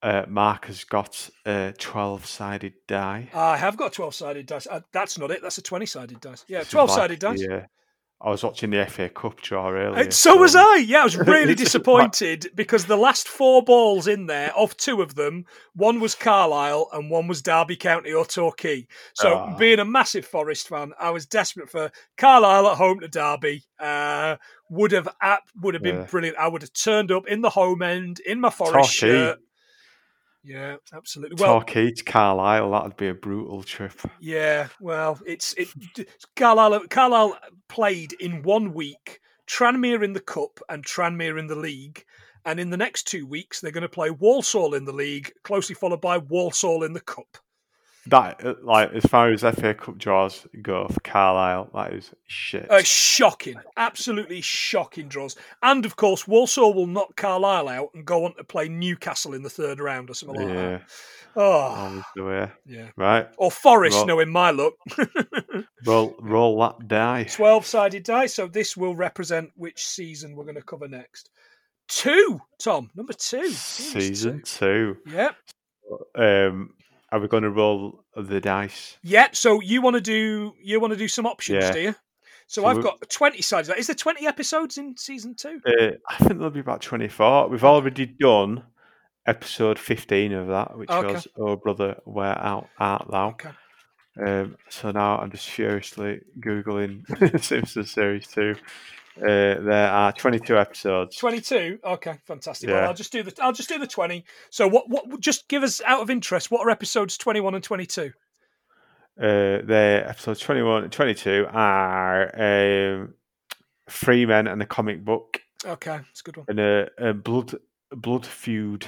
Uh, Mark has got a twelve-sided die. I have got twelve sided dice. Uh, that's not it. That's a twenty sided dice. Yeah, 12 sided dice. uh, I was watching the FA Cup draw earlier. And so was I. Yeah, I was [LAUGHS] really disappointed because the last four balls in there, of two of them, one was Carlisle and one was Derby County or Torquay. So, Ah. being a massive Forest fan, I was desperate for Carlisle at home to Derby. Uh, would have app would have been Yeah. brilliant. I would have turned up in the home end in my Forest Torquay. shirt. Yeah, absolutely. Well, Torquay to Carlisle, that'd be a brutal trip. yeah, well, it's it. Carlisle, uh, Carlisle uh, played in one week Tranmere in the cup and Tranmere in the league, and in the next two weeks they're going to play Walsall in the league, closely followed by Walsall in the cup. That uh, like as far as FA Cup draws go for Carlisle, that is shit. Uh, shocking, absolutely shocking draws. And of course, Walsall will knock Carlisle out and go on to play Newcastle in the third round or something like yeah, that. Oh, way. yeah. Right, Or Forest, Well- knowing my luck. [LAUGHS] roll roll that die. 12 sided die. So this will represent which season we're going to cover next. Two, Tom, number two. Season two. two. Yep. Um, are we going to roll the dice? Yeah. So you want to do you want to do some options, Yeah. do you? So, So I've got 20 sides. Is there 20 episodes in season two? Uh, I think there'll be about twenty four. We've already done episode fifteen of that, which Okay. was "Oh brother, where out art thou?" Okay. Um, so now I'm just furiously googling [LAUGHS] Simpsons series two. Uh, there are 22 episodes. 22. Okay, fantastic. Yeah. Well, I'll just do the I'll just do the 20. So what what just give us out of interest, what are episodes 21 and 22? Uh, the episodes 21 and 22 are um, Free Men and the comic book, Okay, it's a good one. and a, a blood blood feud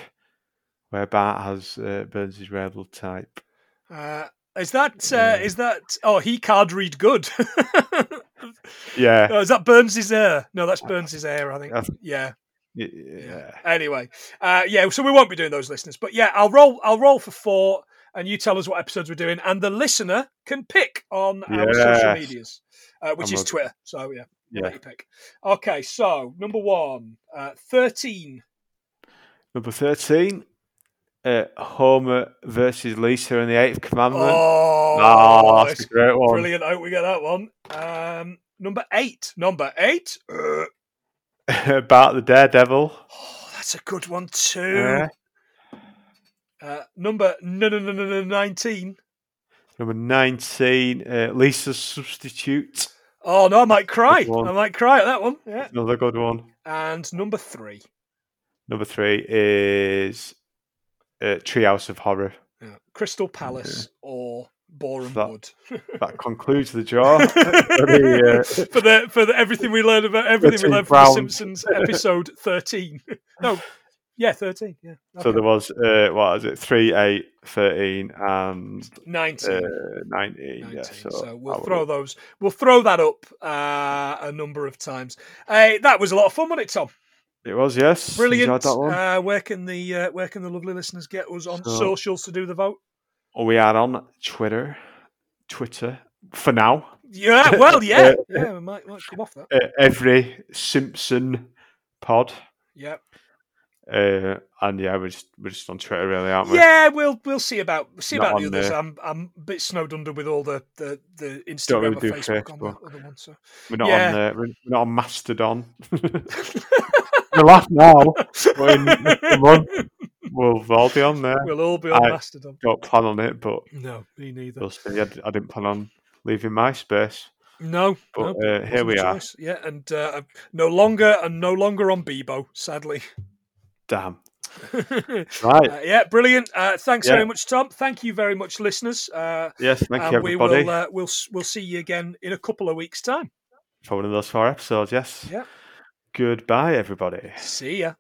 where Bart has uh, Burns' rare blood type. Uh, is that uh, Yeah. is that oh he card read good? [LAUGHS] Yeah, oh, is that Burns' hair? No, that's Burns' hair, I think. I th- Yeah. yeah. Anyway, uh, yeah. So we won't be doing those listeners, but yeah, I'll roll. I'll roll for four, and you tell us what episodes we're doing, and the listener can pick on our social medias, uh, which I'm is a- Twitter. So yeah, Yeah. you pick. Okay, so number one, uh, thirteen. Number 13, uh, Homer versus Lisa in the Eighth Commandment. Oh, Ah, that's a great one. brilliant! I hope we get that one. Um, number eight. Number eight. [LAUGHS] Uh, Bart the Daredevil. oh, that's a good one too. Yeah. Uh, number no no no no no nineteen. Number 19, uh, Lisa's Substitute. Oh no, I might cry. I might cry at that one. Yeah. Another good one. And number three. Number three is uh, Treehouse of Horror. Yeah. Crystal Palace or Boreham That- Wood. That [LAUGHS] concludes the draw. [LAUGHS] for the, uh, for the for the everything we learned about everything we Thirteen learned from The. Simpsons episode [LAUGHS] thirteen. no, yeah, thirteen. Yeah, So there was, uh, what is it, 3, 8, 13, and nineteen. uh, 19. 19. Yeah, so, so, we'll I throw will- those. We'll throw that up uh, a number of times. Uh, that was a lot of fun, wasn't it, Tom? It was, yes. Brilliant. That one. Uh, where can the uh, where can the lovely listeners get us on So- socials to do the vote? We are on Twitter. Twitter for now. Yeah, well, [LAUGHS] yeah, Uh, yeah, we might, might come off that. Uh, every Simpson pod. Yep. Uh, and yeah, we're just we're just on Twitter, really, aren't we? yeah, we'll we'll see about see Not about the others. the- I'm I'm a bit snowed under with all the the, the Instagram really or do Facebook, on the other one. So We're not Yeah. on we're we're not on Mastodon. [LAUGHS] [LAUGHS] we're laugh now, but in a month we'll all be on there. [LAUGHS] we'll all be on I- Mastodon. Don't plan on it, but No, me neither. we'll see. I, didn't plan on leaving MySpace, No, but no, uh, here we a are. Yeah, and uh, no longer and no longer on Bebo, sadly. Damn. [LAUGHS] Uh, Right. yeah, brilliant. Uh, thanks Yeah. very much, Tom. Thank you very much, listeners. Uh, Yes, thank and you, we everybody, will uh, we'll we'll see you again in a couple of weeks' time. for one of those four episodes. Yes. Yeah. Goodbye, everybody. See ya.